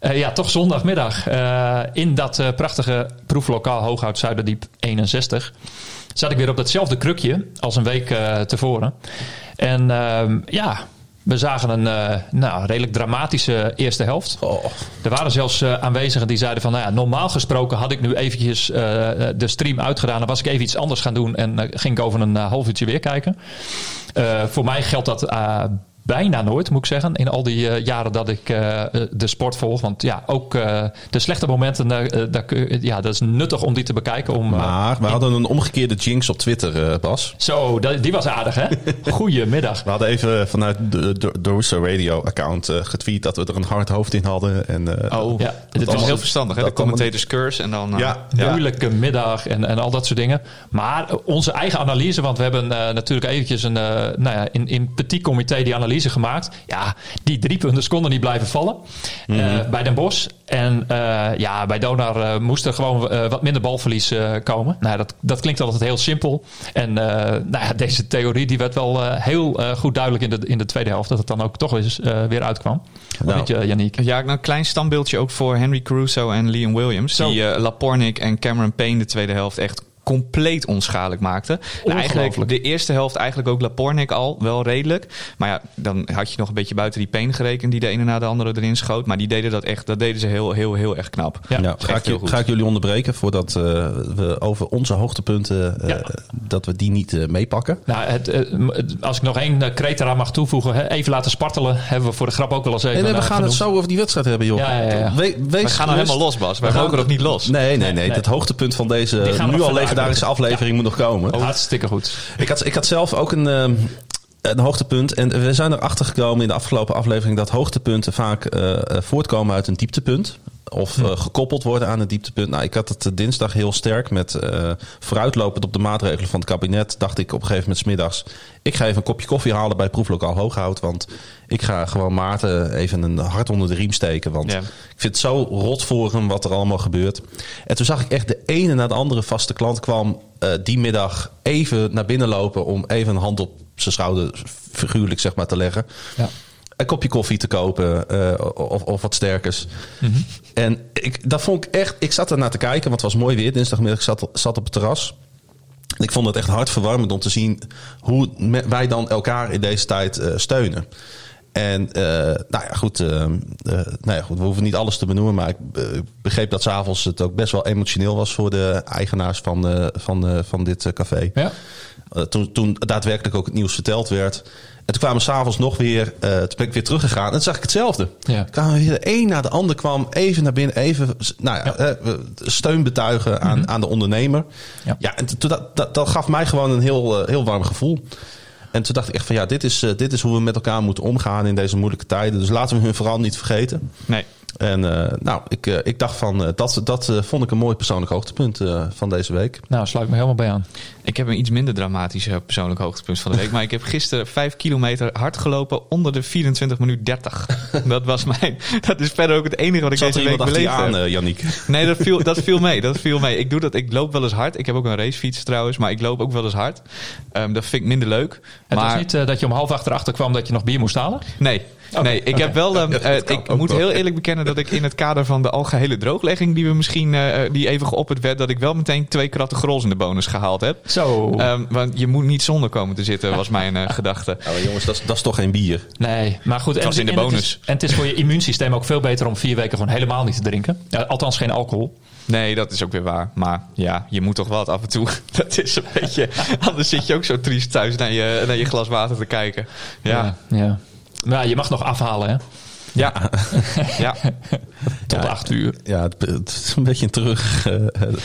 Eh, ja, toch zondagmiddag in dat prachtige proeflokaal Hooghout Zuiderdiep 61 zat ik weer op datzelfde krukje als een week tevoren. En ehm, ja, we zagen een eh, nou, redelijk dramatische eerste helft. Oh, Er waren zelfs eh, aanwezigen die zeiden van... Nou ja, normaal gesproken had ik nu eventjes eh, de stream uitgedaan... en was ik even iets anders gaan doen... en ging ik over een half uurtje weer kijken. Voor mij geldt dat bijna nooit, moet ik zeggen... in al die eh, jaren dat ik eh, eh, de sport volg. Want ja, ook eh, de slechte momenten... daar kun je- ja, dat is nuttig om die te bekijken. Om, maar we hadden een omgekeerde jinx op Twitter, eh, Bas. zo, dat- die was aardig, hè? Goedemiddag. We hadden even vanuit de, de, de Russo Radio account getweet dat we er een hard hoofd in hadden. En, eh, Oh, Ja, ja, dat was heel verstandig. Hè? De commentators curse en dan... eh, Ja. moeilijke middag en, en al dat soort dingen. Maar onze eigen analyse, want we hebben eh, natuurlijk eventjes een, eh, nou ja, in, in petit comité die analyse gemaakt. Ja, die drie punten konden niet blijven vallen eh, bij Den Bosch. En eh, ja, bij Donar eh, moest er gewoon wat minder balverlies komen. Nou, dat, dat klinkt altijd heel simpel. En eh, nou ja, deze theorie die werd wel heel goed duidelijk in de, in de tweede helft. Dat het dan ook toch eens weer uitkwam. Wat Nou. je, Yannick? Ja, nou, een klein standbeeldje ook voor Henry Caruso en Liam Williams. Zo. Die Lapornik en Cameron Payne de tweede helft echt compleet onschadelijk maakten. En eigenlijk Ongelooflijk. de eerste helft eigenlijk ook Lapornik al wel redelijk. Maar ja, dan had je nog een beetje buiten die Payne gerekend die de ene na de andere erin schoot. Maar die deden dat echt, dat deden ze heel, heel, heel erg knap. Ja, nou, ga, ik, ga ik jullie onderbreken voordat eh, we over onze hoogtepunten, eh, Ja. dat we die niet eh, meepakken. Nou, het, als ik nog één kreet eraan mag toevoegen, hè, even laten spartelen, hebben we voor de grap ook wel eens even. Nee, nee, we gaan het zo over die wedstrijd hebben, joh. Ja, ja, ja. We- We gaan nou gerust. helemaal los, Bas. Wij We gaan- mogen ook niet los. Nee, nee, nee. Nee, nee. Het hoogtepunt van deze nu al legendarische aflevering moet nog komen. Hartstikke goed. Ik, had, ik had zelf ook een, ehm, een hoogtepunt. En we zijn erachter gekomen in de afgelopen aflevering dat hoogtepunten vaak eh, eh, voortkomen uit een dieptepunt. Of eh, gekoppeld worden aan een dieptepunt. Nou, ik had het eh, dinsdag heel sterk met eh, vooruitlopend op de maatregelen van het kabinet. Dacht ik op een gegeven moment 's middags. Ik ga even een kopje koffie halen bij Proeflokaal Hooghout. Want ik ga gewoon Maarten even een hart onder de riem steken. Want Ja. ik vind het zo rot voor hem wat er allemaal gebeurt. En toen zag ik echt de ene na de andere vaste klant kwam eh, die middag even naar binnen lopen om even een hand op zijn schouder, figuurlijk zeg maar, te leggen. Ja. Een kopje koffie te kopen eh, of, of wat sterkers. En ik, dat vond ik echt. Ik zat er naar te kijken, want het was mooi weer. Dinsdagmiddag zat, zat op het terras. Ik vond het echt hartverwarmend om te zien hoe wij dan elkaar in deze tijd eh, steunen. En eh, nou, ja, goed, nou ja, goed, we hoeven niet alles te benoemen, maar ik begreep dat s'avonds het ook best wel emotioneel was voor de eigenaars van, van, van dit café. Ja. Eh, toen, toen daadwerkelijk ook het nieuws verteld werd. toen kwamen we s'avonds nog weer, uh, toen ben ik weer teruggegaan. En toen zag ik hetzelfde. Ja. Kwamen we weer de een na de ander kwam even naar binnen, even nou ja, eh, steun betuigen aan, aan de ondernemer. Ja. Ja, en toen- dat, dat, dat gaf mij gewoon een heel, heel warm gevoel. En toen dacht ik echt van ja, dit is, dit is hoe we met elkaar moeten omgaan in deze moeilijke tijden. Dus laten we hun vooral niet vergeten. Nee. En eh, nou, ik, eh, ik dacht van, eh, dat, dat vond ik een mooi persoonlijk hoogtepunt eh, van deze week. Nou, sluit ik me helemaal bij aan. Ik heb een iets minder dramatisch persoonlijk hoogtepunt van de week. Maar ik heb gisteren 5 kilometer hard gelopen onder de 24 minuut 30. Dat was mijn. Dat is verder ook het enige wat ik Zat deze week beleefd aan, heb. eh, Yannick? Nee, dat viel, dat viel mee. Dat viel mee. Ik doe dat. Ik loop wel eens hard. Ik heb ook een racefiets trouwens, maar ik loop ook wel eens hard. Ehm, dat vind ik minder leuk. Het maar was niet eh, dat je om half acht erachter kwam dat je nog bier moest halen? nee. Nee, ik heb wel. ehm, eh, ik moet wel. heel eerlijk bekennen dat ik in het kader van de algehele drooglegging die we misschien eh, eh, die even geopperd werd, dat ik wel meteen twee kratten grols in de bonus gehaald heb. Zo. Ehm, want je moet niet zonder komen te zitten, was mijn eh, gedachte. Nou, jongens, dat is, dat is toch geen bier? Nee, maar goed. was in de en Het is, en het is voor je immuunsysteem ook veel beter om vier weken gewoon helemaal niet te drinken. Althans geen alcohol. Nee, dat is ook weer waar. Maar ja, je moet toch wel het af en toe. Dat is een beetje. Anders zit je ook zo triest thuis naar je, naar je glas water te kijken. Ja, ja. ja. Ja, je mag nog afhalen, hè? ja. ja. Tot Ja, acht uur. Ja, het, het is een beetje een terug eh,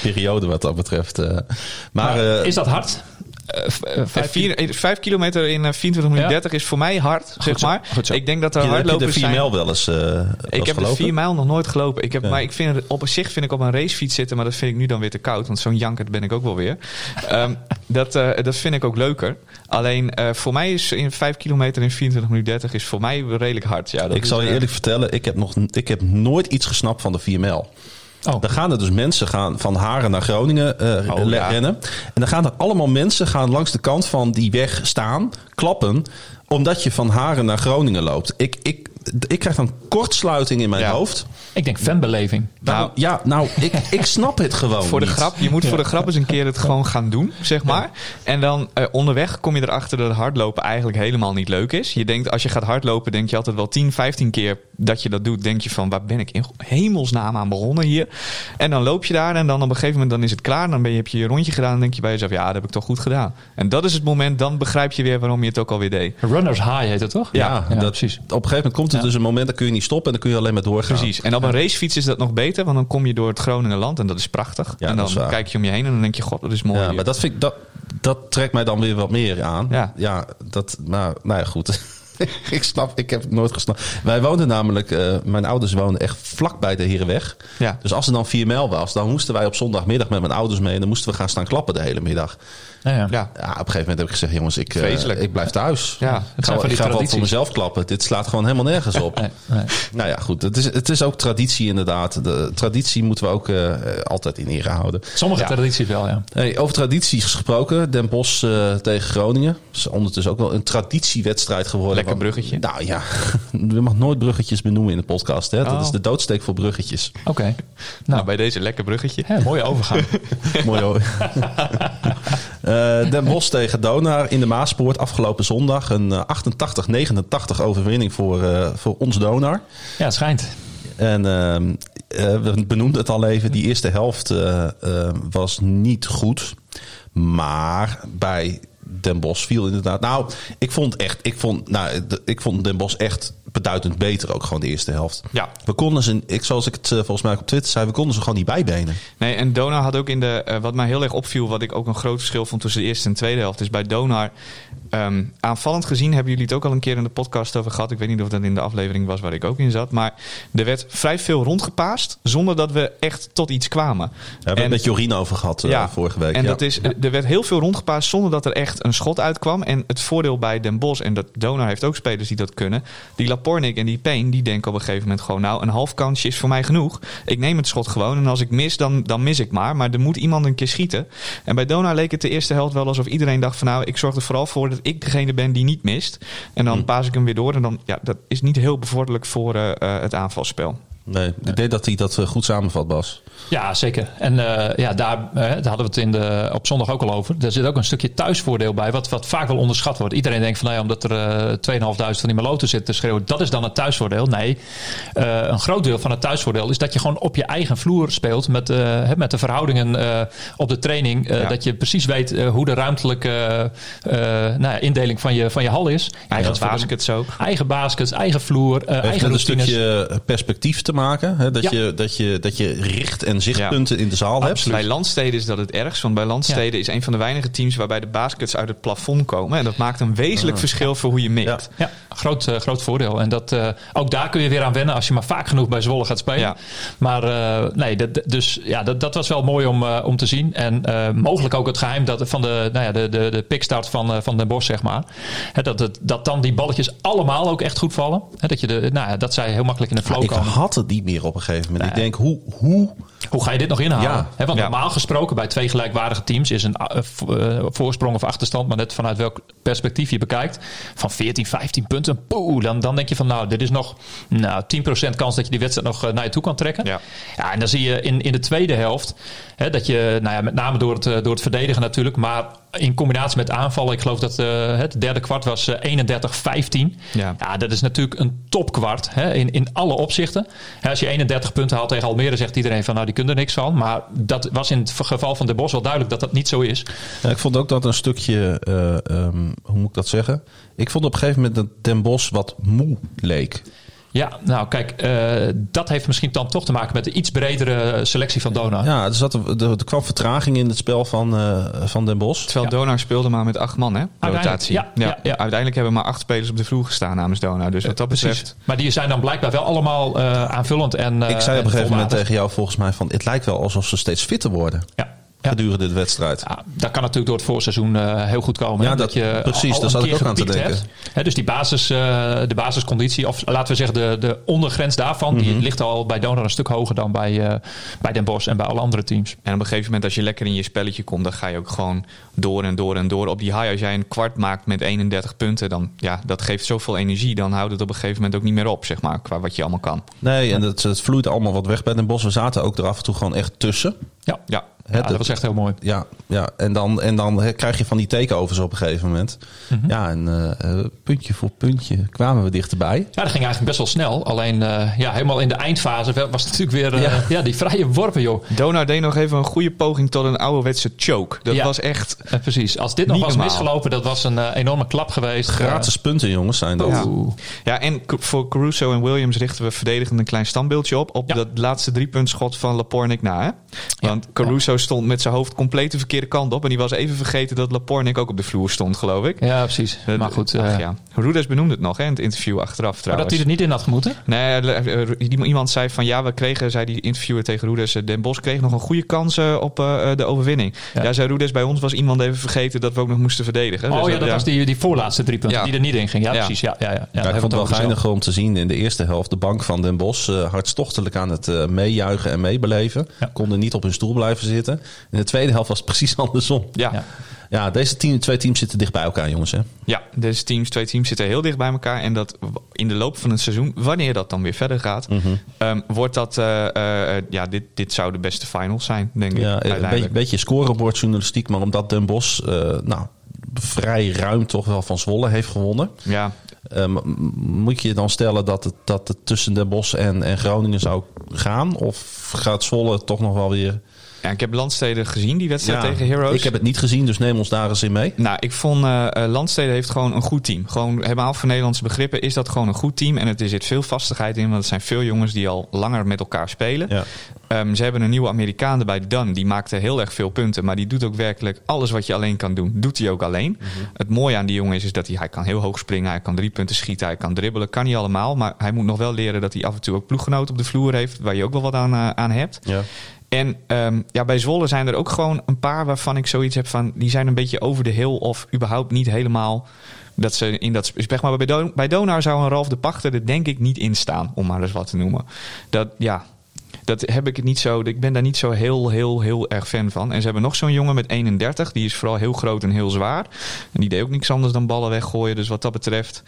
periode wat dat betreft. eh. maar Maar eh, is dat hard? Eh, v- eh, Eh, vijf vier- eh, Vijf kilometer in eh, 24 minuten Ja. 30 is voor mij hard, zeg zo, maar. Ik denk dat er je, heb je de hardlopers 4 zijn. mijl wel eens wel Ik eens heb de gelopen? 4 mijl nog nooit gelopen. Ik heb, Ja. Maar ik vind het, op zich vind ik op een racefiets zitten, maar dat vind ik nu dan weer te koud. Want zo'n janker ben ik ook wel weer. Ehm, dat, eh, dat vind ik ook leuker. Alleen voor mij is in 5 kilometer in 24 minuten 30 is voor mij redelijk hard. Ja, dat Ik zal je eerlijk vertellen, ik heb, nog, ik heb nooit iets gesnapt van de 4 mijl. Oh. Dan gaan er dus mensen gaan van Haren naar Groningen Oh, ja. rennen. En dan gaan er allemaal mensen gaan langs de kant van die weg staan, klappen, omdat je van Haren naar Groningen loopt. Ik, ik, ik krijg dan kortsluiting in mijn Ja. hoofd. Ik denk fanbeleving. Nou, ja, nou, ik, ik snap het gewoon Voor de niet. grap, je moet voor de grap eens een keer het gewoon gaan doen, zeg maar. En dan eh, onderweg kom je erachter dat hardlopen eigenlijk helemaal niet leuk is. Je denkt, als je gaat hardlopen, denk je altijd wel 10, 15 keer dat je dat doet. Denk je van, waar ben ik in hemelsnaam aan begonnen hier? En dan loop je daar en dan op een gegeven moment dan is het klaar. Dan ben je, heb je je rondje gedaan en denk je bij jezelf, ja, dat heb ik toch goed gedaan. En dat is het moment, dan begrijp je weer waarom je het ook alweer deed. Runners high heet het toch? Ja, Ja, dat, precies. Op een gegeven moment komt er Ja. dus een moment, dan kun je niet stoppen en dan kun je alleen maar doorgaan. Precies. En op een racefiets is dat nog beter, want dan kom je door het Groningenland en dat is prachtig. Ja, en dat dan kijk je om je heen en dan denk je, god, dat is mooi. Ja, maar dat, vind ik, dat, dat trekt mij dan weer wat meer aan. Ja. dat, maar, nou ja, goed. ik snap, ik heb het nooit gesnapt. Wij woonden namelijk, eh, mijn ouders woonden echt vlak bij de Herenweg. Ja. Dus als er dan 4 mijl was, dan moesten wij op zondagmiddag met mijn ouders mee. En dan moesten we gaan staan klappen de hele middag. Ja, ja. Ja. Op een gegeven moment heb ik gezegd, jongens, ik, eh, ik blijf thuis. Ja, ik ga, van ik ga wel voor mezelf klappen. Dit slaat gewoon helemaal nergens op. Nee, nee. Nou ja, goed. Het is, het is ook traditie inderdaad. De traditie moeten we ook eh, altijd in ere houden. Sommige Ja. tradities wel, ja. Hey, over tradities gesproken. Den Bosch eh, tegen Groningen. Is ondertussen ook wel een traditiewedstrijd geworden. Lekker Want- bruggetje. Nou ja, je mag nooit bruggetjes benoemen in de podcast. Hè? Dat Oh. is de doodsteek voor bruggetjes. Oké. Nou, Nou, bij deze lekker bruggetje. hè, mooie overgang. Mooi Den Bosch tegen Donar in de Maaspoort afgelopen zondag. Een eh, 88-89 overwinning voor, eh, voor ons Donar. Ja, het schijnt. En ehm, eh, we benoemden het al even. Die eerste helft eh, eh, was niet goed. Maar bij Den Bosch viel inderdaad. Nou, ik vond echt. Ik vond, nou, ik vond Den Bosch echt beduidend beter ook gewoon de eerste helft. Ja. We konden ze, ik, zoals ik het eh, volgens mij op Twitter zei, we konden ze gewoon niet bijbenen. Nee, en Donar had ook in de. eh, wat mij heel erg opviel, wat ik ook een groot verschil vond tussen de eerste en tweede helft, is bij Donar. ehm, aanvallend gezien hebben jullie het ook al een keer in de podcast over gehad. Ik weet niet of dat in de aflevering was waar ik ook in zat. Maar er werd vrij veel rondgepaast zonder dat we echt tot iets kwamen. Hebben we En- het met Jorien over gehad eh, vorige week. En ja. dat is, er werd heel veel rondgepaast zonder dat er echt een schot uitkwam. En het voordeel bij Den Bosch, en dat Donar heeft ook spelers die dat kunnen. Die Lapornik en die Payne, die denken op een gegeven moment gewoon... nou, een half kansje is voor mij genoeg. Ik neem het schot gewoon en als ik mis, dan, dan mis ik maar. Maar er moet iemand een keer schieten. En bij Donar leek het de eerste helft wel alsof iedereen dacht van... nou, ik zorg er vooral voor dat ik degene ben die niet mist. En dan paas ik hem weer door. En dan, ja, dat is niet heel bevorderlijk voor eh, eh, het aanvalspel. Nee, ik denk dat hij dat eh, goed samenvat, Bas. Ja, zeker. En uh, ja, daar, uh, daar hadden we het in de, op zondag ook al over. Er zit ook een stukje thuisvoordeel bij, wat, wat vaak wel onderschat wordt. Iedereen denkt van, nou ja, omdat er uh, 2.500 van die meloten zitten te schreeuwen, dat is dan het thuisvoordeel. Nee, een groot deel van het thuisvoordeel is dat je gewoon op je eigen vloer speelt met, met de verhoudingen op de training. Ja. Dat je precies weet hoe de ruimtelijke nou ja, indeling van je, van je hal is. Eigen baskets ook. Eigen baskets, eigen vloer, eigen een stukje perspectief te maken. Hè? Dat, ja. je, dat, je, dat je richt en zichtpunten ja. in de zaal Absoluut. hebt. Bij landsteden is dat het ergst. Want bij landsteden is een van de weinige teams waarbij de baskets uit het plafond komen. En dat maakt een wezenlijk uh, verschil voor hoe je mikt. Ja, groot, uh, groot voordeel. En dat, uh, ook daar kun je weer aan wennen als je maar vaak genoeg bij Zwolle gaat spelen. Maar nee, dat, dus ja, dat, dat was wel mooi om, om te zien. En mogelijk ook het geheim dat, van de, nou ja, de, de, de pickstart van, van Den Bosch, zeg maar. Hè, dat, het, dat dan die balletjes allemaal ook echt goed vallen. Hè, dat, je de, nou ja, dat zij heel makkelijk in de flow ik komen. had het niet meer op een gegeven moment. Nee. Ik denk, hoe, hoe... Hoe ga je dit nog inhalen? Ja. He, want normaal gesproken bij twee gelijkwaardige teams is een uh, uh, voorsprong of achterstand, maar net vanuit welk perspectief je bekijkt, van 14, 15 punten, poeh, dan, dan denk je van nou, dit is nog nou, 10% kans dat je die wedstrijd nog uh, naar je toe kan trekken. Ja. ja en dan zie je in, in de tweede helft hè, dat je, nou ja, met name door het, door het verdedigen natuurlijk, maar in combinatie met aanvallen, ik geloof dat uh, het derde kwart was uh, 31-15. Ja. ja, dat is natuurlijk een topkwart hè, in, in alle opzichten. Hè, als je 31 punten haalt tegen Almere, zegt iedereen van nou, die kunnen er niks van. Maar dat was in het geval van de Bos wel duidelijk dat dat niet zo is. Ja, ik vond ook dat een stukje, uh, um, hoe moet ik dat zeggen? Ik vond op een gegeven moment dat Den Bos wat moe leek. Ja, nou kijk, uh, dat heeft misschien dan toch te maken met de iets bredere selectie van Donar. Ja, er, zat, er, er kwam vertraging in het spel van, uh, van Den Bos. Terwijl ja. Donar speelde maar met acht man, hè? Rotatie. Ja, ja, ja, Uiteindelijk hebben maar acht spelers op de vloer gestaan namens Donar. Dus wat dat betreft... Precies. Maar die zijn dan blijkbaar wel allemaal uh, aanvullend en Ik zei op een gegeven moment tegen jou volgens mij van... het lijkt wel alsof ze steeds fitter worden. Ja. Gedurende de wedstrijd. Ja, dat kan natuurlijk door het voorseizoen uh, heel goed komen. Ja, hè? dat, dat je precies, daar zat ik ook aan te denken. Hè, dus die basis, uh, de basisconditie, of laten we zeggen de, de ondergrens daarvan, die ligt al bij Donor een stuk hoger dan bij, uh, bij Den Bosch en bij alle andere teams. En op een gegeven moment, als je lekker in je spelletje komt, dan ga je ook gewoon door en door en door op die high. Als jij een kwart maakt met 31 punten, dan ja, dat geeft zoveel energie. Dan houdt het op een gegeven moment ook niet meer op, zeg maar, qua wat je allemaal kan. Nee, en het, het vloeit allemaal wat weg bij Den Bosch. We zaten ook er af en toe gewoon echt tussen. Ja, ja. Ja, dat was echt heel mooi. Ja, ja. En, dan, en dan krijg je van die takeovers op een gegeven moment. Mm-hmm. Ja, en uh, puntje voor puntje kwamen we dichterbij. Ja, dat ging eigenlijk best wel snel. Alleen uh, ja, helemaal in de eindfase was het natuurlijk weer uh, ja. ja. die vrije worpen, joh. Donar deed nog even een goede poging tot een ouderwetse choke. Dat ja. was echt... precies. Als dit nog was normaal. misgelopen, dat was een enorme klap geweest. Gratis punten, jongens, zijn dat. Ja, ja en voor Caruso en Williams richten we verdedigend een klein standbeeldje op. Op dat laatste driepuntschot van Lapornik na. Hè? Want Caruso stond met zijn hoofd compleet de verkeerde kant op. En die was even vergeten dat Lapornik ook op de vloer stond, geloof ik. Ja, precies. Uh, maar goed. Ach, uh, ja. Rudes benoemde het nog hè, in het interview achteraf trouwens. Maar dat hij er niet in had gemoeten? Nee, uh, iemand zei van ja, we kregen, zei die interviewer tegen Rudes, Den Bos kreeg nog een goede kans op de overwinning. Ja. ja, zei Rudes, bij ons was iemand even vergeten dat we ook nog moesten verdedigen. Oh dus ja, dat was die, die voorlaatste drie punten ja. die er niet in ging. Ja, precies. Ja, ja, ja. ja, ik vond het wel geinig om te zien in de eerste helft de bank van Den Bos hartstochtelijk aan het meejuichen en meebeleven. Konden niet op hun stoel blijven zitten. In de tweede helft was het precies andersom. Ja. ja. Ja, deze team, twee teams zitten dicht bij elkaar, jongens. Hè? Ja, deze teams, twee teams zitten heel dicht bij elkaar. En dat in de loop van het seizoen, wanneer dat dan weer verder gaat, um, wordt dat, uh, uh, ja, dit, dit zou de beste finals zijn, denk ja, ik. Een beetje, beetje scorebordjournalistiek, maar omdat Den Bos, uh, nou, vrij ruim toch wel van Zwolle heeft gewonnen. Ja. Um, moet je dan stellen dat het, dat het tussen Den Bosch en, en Groningen zou gaan? Of gaat Zwolle toch nog wel weer... Ja, ik heb Landsteden gezien, die wedstrijd ja, tegen Heroes. Ik heb het niet gezien, dus neem ons daar eens in mee. Nou, ik vond uh, Landsteden heeft gewoon een goed team. Gewoon helemaal voor Nederlandse begrippen is dat gewoon een goed team. En er zit veel vastigheid in, want het zijn veel jongens die al langer met elkaar spelen. Ja. Um, ze hebben een nieuwe Amerikaan erbij, Dan. Die maakte heel erg veel punten, maar die doet ook werkelijk alles wat je alleen kan doen. Doet hij ook alleen. Mm-hmm. Het mooie aan die jongen is, is dat hij, hij kan heel hoog springen, hij kan drie punten schieten, hij kan dribbelen. Kan hij allemaal, maar hij moet nog wel leren dat hij af en toe ook ploeggenoten op de vloer heeft, waar je ook wel wat aan, uh, aan hebt. Ja. En um, ja, bij Zwolle zijn er ook gewoon een paar waarvan ik zoiets heb van... die zijn een beetje over de hill of überhaupt niet helemaal... dat ze in dat... Zeg maar, bij, bij Donar zou een Ralf de Pachter er denk ik niet in staan, om maar eens wat te noemen. Dat, ja... dat heb ik niet zo. Ik ben daar niet zo heel, heel, heel erg fan van. En ze hebben nog zo'n jongen met 31. Die is vooral heel groot en heel zwaar. En die deed ook niks anders dan ballen weggooien. Dus wat dat betreft,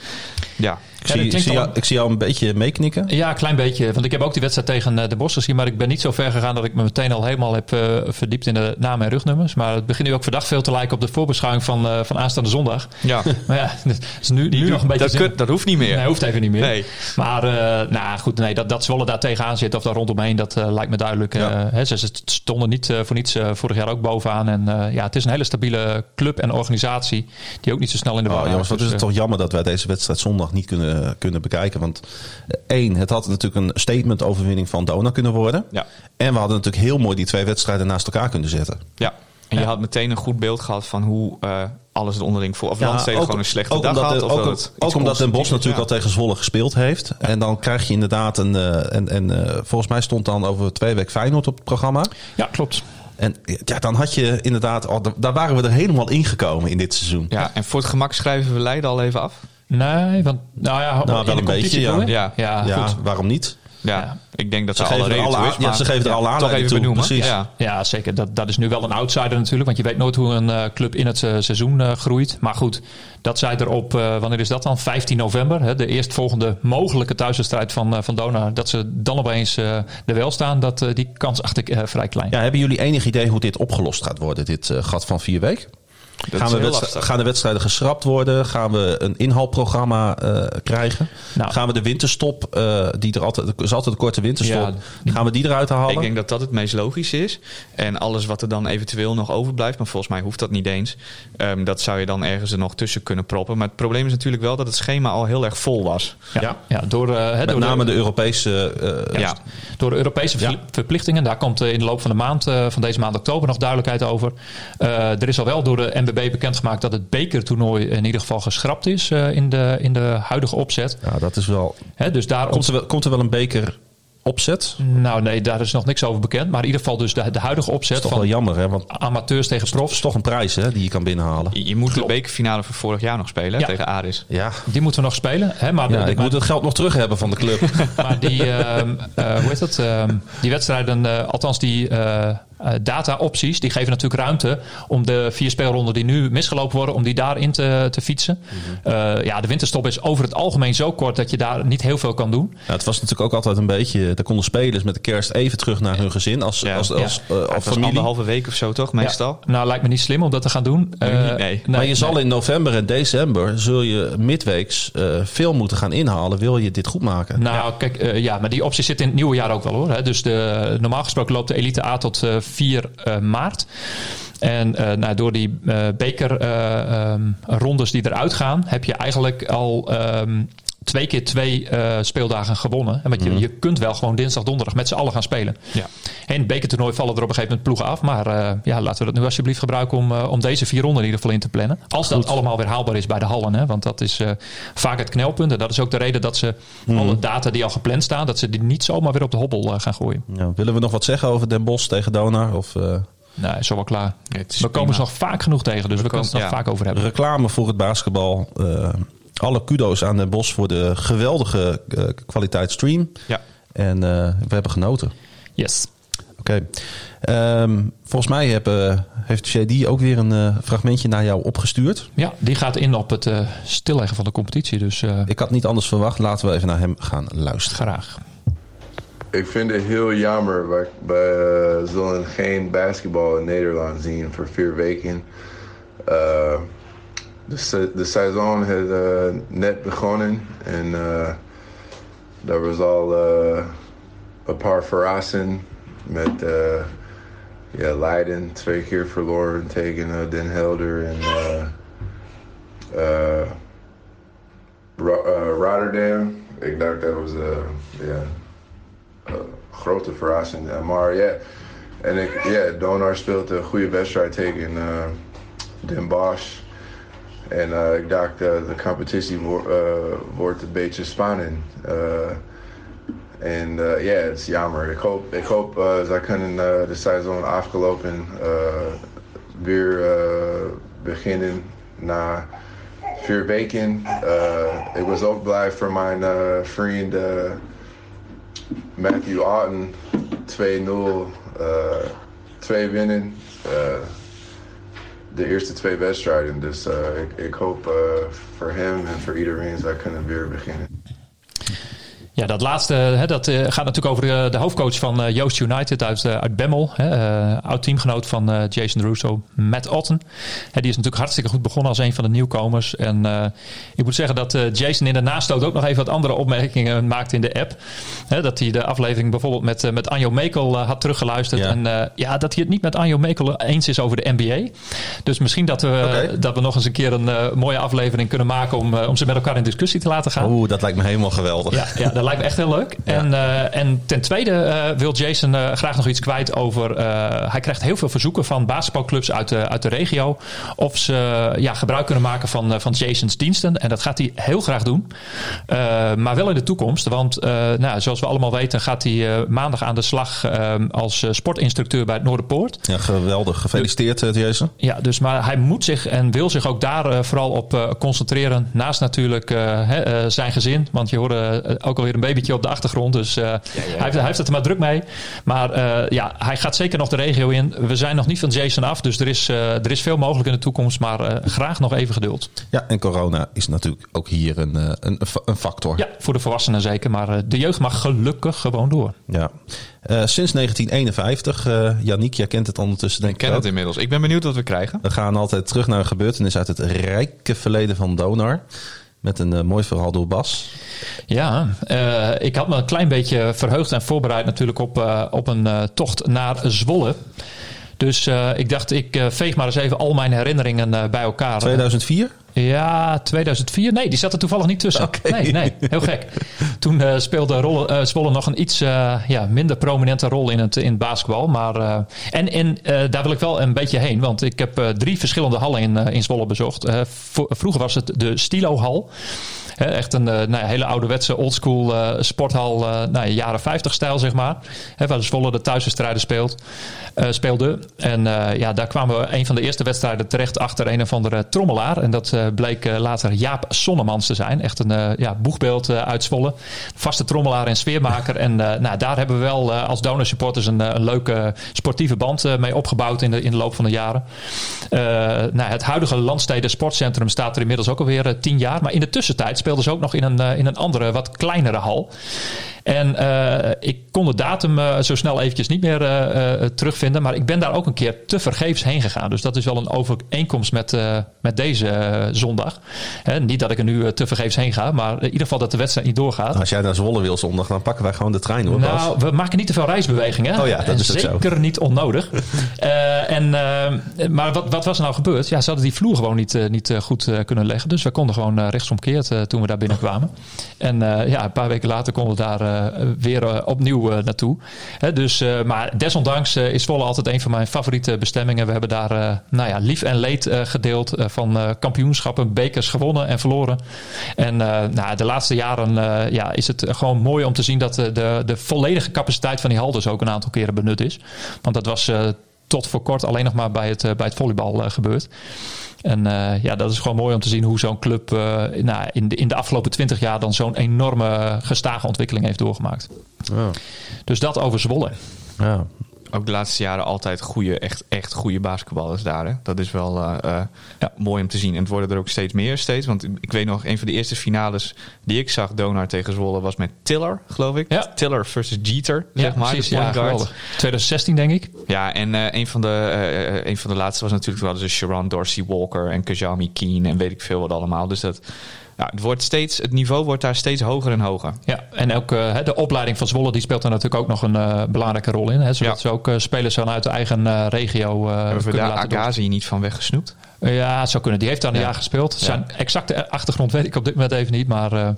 ja. Ik, zie, zie al- jou, ik zie jou een beetje meeknikken. Ja, een klein beetje. Want ik heb ook die wedstrijd tegen eh, de Bos gezien. Maar ik ben niet zo ver gegaan dat ik me meteen al helemaal heb eh, verdiept in de namen en rugnummers. Maar het begint nu ook verdacht veel te lijken op de voorbeschouwing van, eh, van aanstaande zondag. ja. Maar ja, dat is nu, nu nog een beetje... dat, zin- kun- dat hoeft niet meer. Nee, hoeft even niet meer. Nee. Maar eh, nou goed, nee, dat, dat Zwolle daar tegenaan zit of daar rondomheen, dat eh, lijkt me duidelijk. Ja. Eh, hè, ze ze stonden niet voor niets eh, vorig jaar ook bovenaan. En eh, ja, het is een hele stabiele club en organisatie die ook niet zo snel in de war Oh, jongens, wat is het Dus, toch jammer dat wij deze wedstrijd zondag niet kunnen, kunnen bekijken. Want eh, één, het had natuurlijk een statement overwinning van Dona kunnen worden. Ja. En we hadden natuurlijk heel mooi die twee wedstrijden naast elkaar kunnen zetten. Ja. En je Ja. had meteen een goed beeld gehad van hoe eh, alles er onderling voor. Of ja, Landstede gewoon een slechte dag had. ook, dat het ook omdat Den constructiefs- natuurlijk ja. al tegen Zwolle gespeeld heeft. En dan krijg je inderdaad een... eh, en en eh, volgens mij stond dan over twee weken Feyenoord op het programma. ja, klopt. En ja, dan had je inderdaad... Al, daar waren we er helemaal ingekomen in dit seizoen. Ja, en voor het gemak schrijven we Leiden al even af. Nee, want nou ja, in wel de een competitie beetje, ja. ja, ja, goed. waarom niet? Ja, Ja. ik denk dat Ze ze alle geven er reden alle is, ja, ze geven er alle even toe, benoemen. precies. Ja. Ja, zeker. Dat, dat is nu wel een outsider natuurlijk. Want je weet nooit hoe een eh, club in het eh, seizoen eh, groeit. Maar goed, dat zij er op, eh, wanneer is dat dan? 15 november. Hè, de eerstvolgende mogelijke thuiswedstrijd van, eh, van Dona. Dat ze dan opeens eh er wel staan. Dat, eh, die kans acht ik eh, vrij klein. Ja, hebben jullie enig idee hoe dit opgelost gaat worden, dit gat van vier weken? Dat Gaan, we de wedstrijden geschrapt worden? Gaan we een inhaalprogramma eh, krijgen? Nou. gaan we de winterstop, eh, die er altijd, er is altijd een korte winterstop, Ja. gaan we die eruit halen? Ik denk dat dat het meest logisch is. En alles wat er dan eventueel nog overblijft, maar volgens mij hoeft dat niet eens. ehm, dat zou je dan ergens er nog tussen kunnen proppen. Maar het probleem is natuurlijk wel dat het schema al heel erg vol was. Ja, Ja. ja. door, eh, Met door name de Europese... eh, Ja. Door de Europese verplichtingen. Daar komt in de loop van de maand, eh, van deze maand oktober, nog duidelijkheid over. Eh, er is al wel door de NBB bekendgemaakt dat het bekertoernooi in ieder geval geschrapt is eh, in, de, in de huidige opzet. ja, dat is wel... Hè, dus daar Komt er wel, komt er wel een beker opzet? Nou nee, daar is nog niks over bekend. Maar in ieder geval dus de, de huidige Dat opzet is toch van wel jammer, hè? Want amateurs tegen het is profs. toch een prijs hè, die je kan binnenhalen. Je, je moet Klopt. de bekerfinale van vorig jaar nog spelen Ja. tegen Aris. Ja, Die moeten we nog spelen. Hè? Maar, ja de- ik maar- moet het geld nog terug hebben van de club. Maar die, ehm, eh, hoe heet dat? Ehm, die wedstrijden, eh, althans die eh, eh, data-opties, die geven natuurlijk ruimte om de vier speelronden die nu misgelopen worden, om die daarin te, te fietsen. Eh, ja, de winterstop is over het algemeen zo kort dat je daar niet heel veel kan doen. Ja, het was natuurlijk ook altijd een beetje... Daar konden spelers met de kerst even terug naar hun gezin als, Ja. als, Ja. als, eh, als anderhalve week of zo toch, meestal? Ja, nou, lijkt me niet slim om dat te gaan doen. Eh, nee. maar je zal in november en december zul je midweeks eh, veel moeten gaan inhalen. Wil je dit goed maken? Nou, kijk, eh, ja, maar die optie zit in het nieuwe jaar ook wel hoor. Hè. Dus de, normaal gesproken loopt de Elite A tot eh, 4 eh, maart. En eh, nou, door die eh bekerrondes die eruit gaan, heb je eigenlijk al ehm, twee keer twee eh, speeldagen gewonnen. En want je, je kunt wel gewoon dinsdag, donderdag met z'n allen gaan spelen. Ja. En het bekertoernooi vallen er op een gegeven moment ploegen af. Maar eh, ja, laten we dat nu alsjeblieft gebruiken om, eh, om deze vier ronden in ieder geval in te plannen. Als dat allemaal weer haalbaar is bij de hallen. Hè? Want dat is eh, vaak het knelpunt. En dat is ook de reden dat ze alle data die al gepland staan, dat ze die niet zomaar weer op de hobbel gaan gooien. Ja, willen we nog wat zeggen over Den Bosch tegen Donar? Of eh, Nee, is zo wel klaar. Ja, het is we komen ze nog vaak genoeg tegen, dus we, kunnen het er nog ja. vaak over hebben. reclame voor het basketbal? Eh, alle kudo's aan Den Bosch voor de geweldige eh, kwaliteit stream. Ja. En eh, we hebben genoten. Yes. Oké. Ehm, volgens mij hebben, heeft JD ook weer een eh, fragmentje naar jou opgestuurd. Ja, die gaat in op het eh, stilleggen van de competitie. Dus eh, Ik had niet anders verwacht. Laten we even naar hem gaan luisteren. graag. Ik vind het heel jammer. We, we zullen geen basketbal in Nederland zien voor vier weken. Uh, se- de seizoen heeft uh, net begonnen en uh, er was al uh, een paar verrassingen met uh, ja, Leiden twee keer verloren tegen uh, Den Helder en uh, uh, uh, Rotterdam. Ik dacht dat was uh, ja, een grote verrassing. Uh, maar en ik, ja, Donar speelt een goede wedstrijd tegen uh, Den Bosch. En uh, ik dacht uh, de competitie wo- uh, wordt een beetje spannend. Uh, en uh, ja, het is jammer. Ik hoop, ik hoop uh, zij kunnen uh, de seizoen afgelopen uh, weer uh, beginnen na vier weken. Uh, ik was ook blij voor uh, vriend uh, Matthew Otten. 2-0, uh, twee winnen. Uh, de eerste twee wedstrijden. Dus uh, ik, ik hoop voor hem en voor iedereen zij kunnen weer beginnen. Ja, dat laatste hè, dat, uh, gaat natuurlijk over de, de hoofdcoach van uh, Joost United uit, uh, uit Bemmel. Hè, oud teamgenoot van Jason Russo, Matt Otten. Hè, die is natuurlijk hartstikke goed begonnen als een van de nieuwkomers. En ik moet zeggen dat Jason in de nastoot ook nog even wat andere opmerkingen maakte in de app. Hè, dat hij de aflevering bijvoorbeeld met, met Anjo Mekel had teruggeluisterd. Ja. En ja, dat hij het niet met Anjo Mekel eens is over de NBA. Dus misschien dat we, okay. dat we nog eens een keer een mooie aflevering kunnen maken om, om ze met elkaar in discussie te laten gaan. Oeh, dat lijkt me helemaal geweldig. Ja, ja lijkt me echt heel leuk. Ja. En, uh, en ten tweede uh, wil Jason uh, graag nog iets kwijt over. hij krijgt heel veel verzoeken van basketbalclubs uit de, uit de regio. Of ze ja, gebruik kunnen maken van, van Jasons diensten. En dat gaat hij heel graag doen. maar wel in de toekomst. Want nou, zoals we allemaal weten, gaat hij maandag aan de slag als sportinstructeur bij het Noorderpoort. Ja, geweldig. Gefeliciteerd, dus, Jason. Ja, dus maar hij moet zich en wil zich ook daar vooral op concentreren. Naast natuurlijk zijn gezin. Want je hoorde ook alweer een babytje op de achtergrond. Dus uh, ja, ja, Hij, heeft, hij heeft het er maar druk mee. Maar uh, ja, hij gaat zeker nog de regio in. We zijn nog niet van Jason af. Dus er is, uh, er is veel mogelijk in de toekomst. Maar graag nog even geduld. Ja, en corona is natuurlijk ook hier een, een, een factor. Ja, voor de volwassenen zeker. Maar de jeugd mag gelukkig gewoon door. Ja. sinds 1951, Janiek, jij kent het ondertussen denk ik ken het inmiddels. Ik ben benieuwd wat we krijgen. We gaan altijd terug naar een gebeurtenis uit het rijke verleden van Donar. Met een uh, mooi verhaal door Bas. Ja, uh, ik had me een klein beetje verheugd en voorbereid natuurlijk op, uh, op een tocht naar Zwolle. Dus ik dacht, ik veeg maar eens even al mijn herinneringen bij elkaar. 2004? Ja, 2004. Nee, die zat er toevallig niet tussen. Okay. Nee, nee, heel gek. Toen speelde Rolle, Zwolle nog een iets ja, minder prominente rol in het, in het basketbal. Maar, en en daar wil ik wel een beetje heen. Want ik heb drie verschillende hallen in, in Zwolle bezocht. vroeger was het de Stilo-hal echt een uh, nou, hele ouderwetse oldschool uh, sporthal, uh, nou, jaren 50 stijl zeg maar. Hè, waar de Zwolle de thuiswedstrijden speelt, speelde. En ja, daar kwamen we een van de eerste wedstrijden terecht achter een of andere trommelaar. En dat bleek later Jaap Sonnemans te zijn. Echt een ja, boegbeeld uit Zwolle. Vaste trommelaar en sfeermaker. en nou, daar hebben we wel als donor supporters een, een leuke sportieve band mee opgebouwd in de, in de loop van de jaren. nou, het huidige Landsteden Sportcentrum staat er inmiddels ook alweer tien jaar. Maar in de tussentijd speelden ze ook nog in een, uh, in een andere, wat kleinere hal. En uh, ik kon de datum uh, zo snel eventjes niet meer uh, terugvinden. Maar ik ben daar ook een keer te vergeefs heen gegaan. Dus dat is wel een overeenkomst met, met deze zondag. Hè, niet dat ik er nu te vergeefs heen ga. Maar in ieder geval dat de wedstrijd niet doorgaat. Als jij naar Zwolle wil zondag, dan pakken wij gewoon de trein hoor. Nou, we maken niet te veel reisbewegingen. Oh ja, dat is zeker zo. niet onnodig. en, maar wat, wat was er nou gebeurd? Ja, ze hadden die vloer gewoon niet, niet goed kunnen leggen. Dus we konden gewoon rechtsomkeerd toen we daar binnenkwamen. En ja, een paar weken later konden we daar uh, weer uh, opnieuw naartoe. Hè, dus, maar desondanks is Zwolle altijd een van mijn favoriete bestemmingen. We hebben daar nou ja, lief en leed gedeeld van kampioenschappen, bekers gewonnen en verloren. En nou, de laatste jaren ja, is het gewoon mooi om te zien dat de, de volledige capaciteit van die hal dus ook een aantal keren benut is. Want dat was tot voor kort alleen nog maar bij het, bij het volleybal gebeurd. En uh, ja, dat is gewoon mooi om te zien hoe zo'n club uh, nou, in, de, in de afgelopen twintig jaar dan zo'n enorme gestage ontwikkeling heeft doorgemaakt. Ja. Dus dat over Zwolle. Ja ook de laatste jaren altijd goede, echt, echt goede basketballers daar. Hè? Dat is wel uh, uh, ja. mooi om te zien. En het worden er ook steeds meer steeds. Want ik weet nog, een van de eerste finales die ik zag, Donar tegen Zwolle, was met Tiller, geloof ik. Ja. Tiller versus Jeter, ja, zeg maar. Precies, ja, 2016, denk ik. Ja, en uh, een, van de, een van de laatste was natuurlijk wel dus Sharon Dorsey Walker en Kajami Keen en weet ik veel wat allemaal. Dus dat ja, het, wordt steeds, het niveau wordt daar steeds hoger en hoger. Ja, en ook uh, de opleiding van Zwolle die speelt er natuurlijk ook nog een uh, belangrijke rol in. Hè, zodat ja. ze ook uh, spelers vanuit de eigen regio Hebben we daar Agazi niet van weggesnoept? Ja, zou kunnen. Die heeft daar een ja. jaar gespeeld. Zijn exacte achtergrond weet ik op dit moment even niet. Maar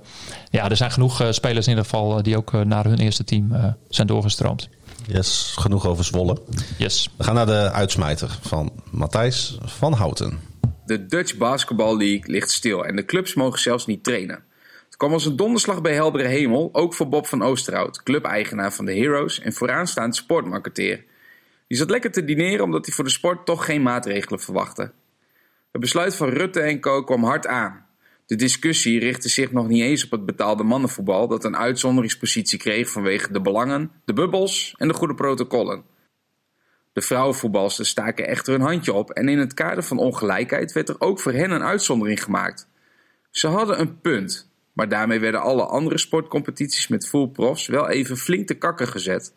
ja, er zijn genoeg spelers in ieder geval die ook naar hun eerste team zijn doorgestroomd. Yes, genoeg over Zwolle. Yes. We gaan naar de uitsmijter van Matthijs van Houten. De Dutch Basketball League ligt stil en de clubs mogen zelfs niet trainen. Het kwam als een donderslag bij heldere hemel, ook voor Bob van Oosterhout, clubeigenaar van de Heroes en vooraanstaand sportmarketeer. Die zat lekker te dineren omdat hij voor de sport toch geen maatregelen verwachtte. Het besluit van Rutte en Co kwam hard aan. De discussie richtte zich nog niet eens op het betaalde mannenvoetbal dat een uitzonderingspositie kreeg vanwege de belangen, de bubbels en de goede protocollen. De vrouwenvoetbalsters staken echter hun handje op en in het kader van ongelijkheid werd er ook voor hen een uitzondering gemaakt. Ze hadden een punt, maar daarmee werden alle andere sportcompetities met full profs wel even flink te kakken gezet.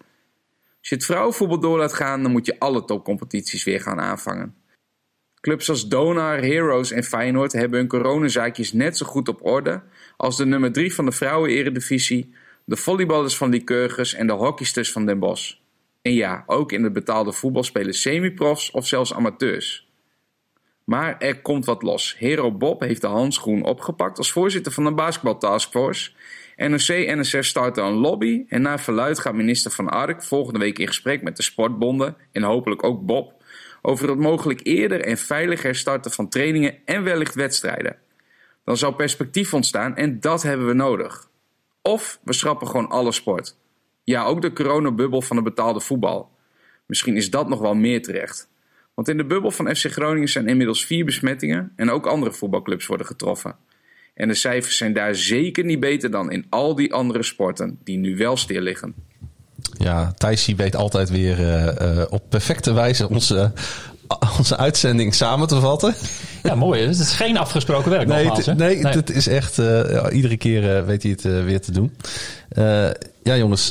Als je het vrouwenvoetbal door laat gaan, dan moet je alle topcompetities weer gaan aanvangen. Clubs als Donar, Heroes en Feyenoord hebben hun coronazaakjes net zo goed op orde als de nummer 3 van de vrouwen-eredivisie, de volleyballers van Lycurgus en de hockeysters van Den Bosch. En ja, ook in het betaalde voetbal spelen semi-profs of zelfs amateurs. Maar er komt wat los. Hero Bob heeft de handschoen opgepakt als voorzitter van de basketbaltaskforce. NOC-NSF starten een lobby en naar verluid gaat minister Van Ark volgende week in gesprek met de sportbonden en hopelijk ook Bob over het mogelijk eerder en veiliger starten van trainingen en wellicht wedstrijden. Dan zou perspectief ontstaan en dat hebben we nodig. Of we schrappen gewoon alle sport. Ja, ook de coronabubbel van het betaalde voetbal. Misschien is dat nog wel meer terecht. Want in de bubbel van FC Groningen zijn inmiddels vier besmettingen en ook andere voetbalclubs worden getroffen. En de cijfers zijn daar zeker niet beter dan in al die andere sporten die nu wel stil liggen. Ja, Thijs weet altijd weer uh, op perfecte wijze onze, onze uitzending samen te vatten. Ja, mooi. Het is geen afgesproken werk nee, nogmaals. Nee, nee, het is echt... Uh, iedere keer weet hij het weer te doen. Ja, jongens,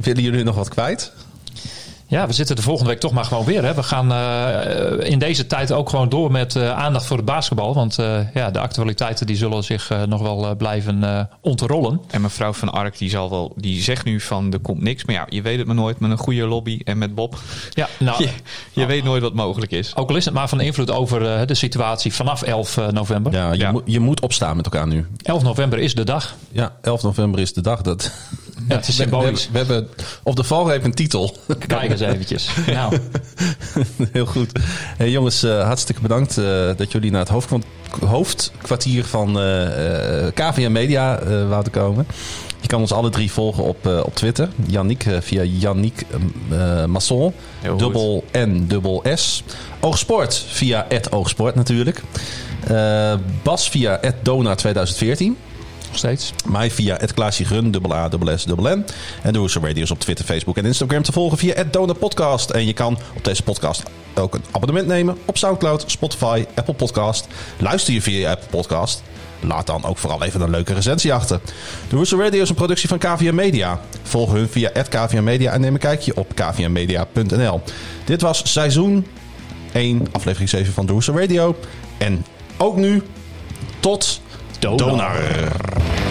willen jullie nog wat kwijt? Ja, we zitten de volgende week toch maar gewoon weer. Hè. We gaan uh, in deze tijd ook gewoon door met uh, aandacht voor het basketbal. Want uh, ja, de actualiteiten die zullen zich nog wel blijven ontrollen. En mevrouw Van Ark die, zal wel, die zegt nu van er komt niks. Maar ja, je weet het maar nooit met een goede lobby en met Bob. Ja, nou, je, je weet nooit wat mogelijk is. Ook al is het maar van invloed over de situatie vanaf 11 november. Ja, je, ja. Je moet opstaan met elkaar nu. 11 november is de dag. Ja, 11 november is de dag. Dat... Ja, het is symbolisch. We, hebben op de valreep een titel. Kijk eens eventjes. Nou. Heel goed. Hey, jongens, uh, hartstikke bedankt uh, dat jullie naar het hoofdkwartier van uh, KVM Media wouden komen. Je kan ons alle drie volgen op, op Twitter. Yannick via Yannick Masson. Dubbel N, dubbel S. Oogsport via Oogsport natuurlijk. Bas via Donar 2014 steeds. Mij via het Klaasje Grun, dubbel A, dubbel S, dubbel N. En de Hoese Radio's op Twitter, Facebook en Instagram te volgen via het Podcast. En je kan op deze podcast ook een abonnement nemen op Soundcloud, Spotify, Apple Podcast. Luister je via je Apple Podcast? Laat dan ook vooral even een leuke recensie achter. De Radio is een productie van KVM Media. Volg hun via KVM Media en neem een kijkje op kvmmedia.nl. Dit was seizoen 1, aflevering 7 van de Radio. En ook nu, tot Donar. Donar.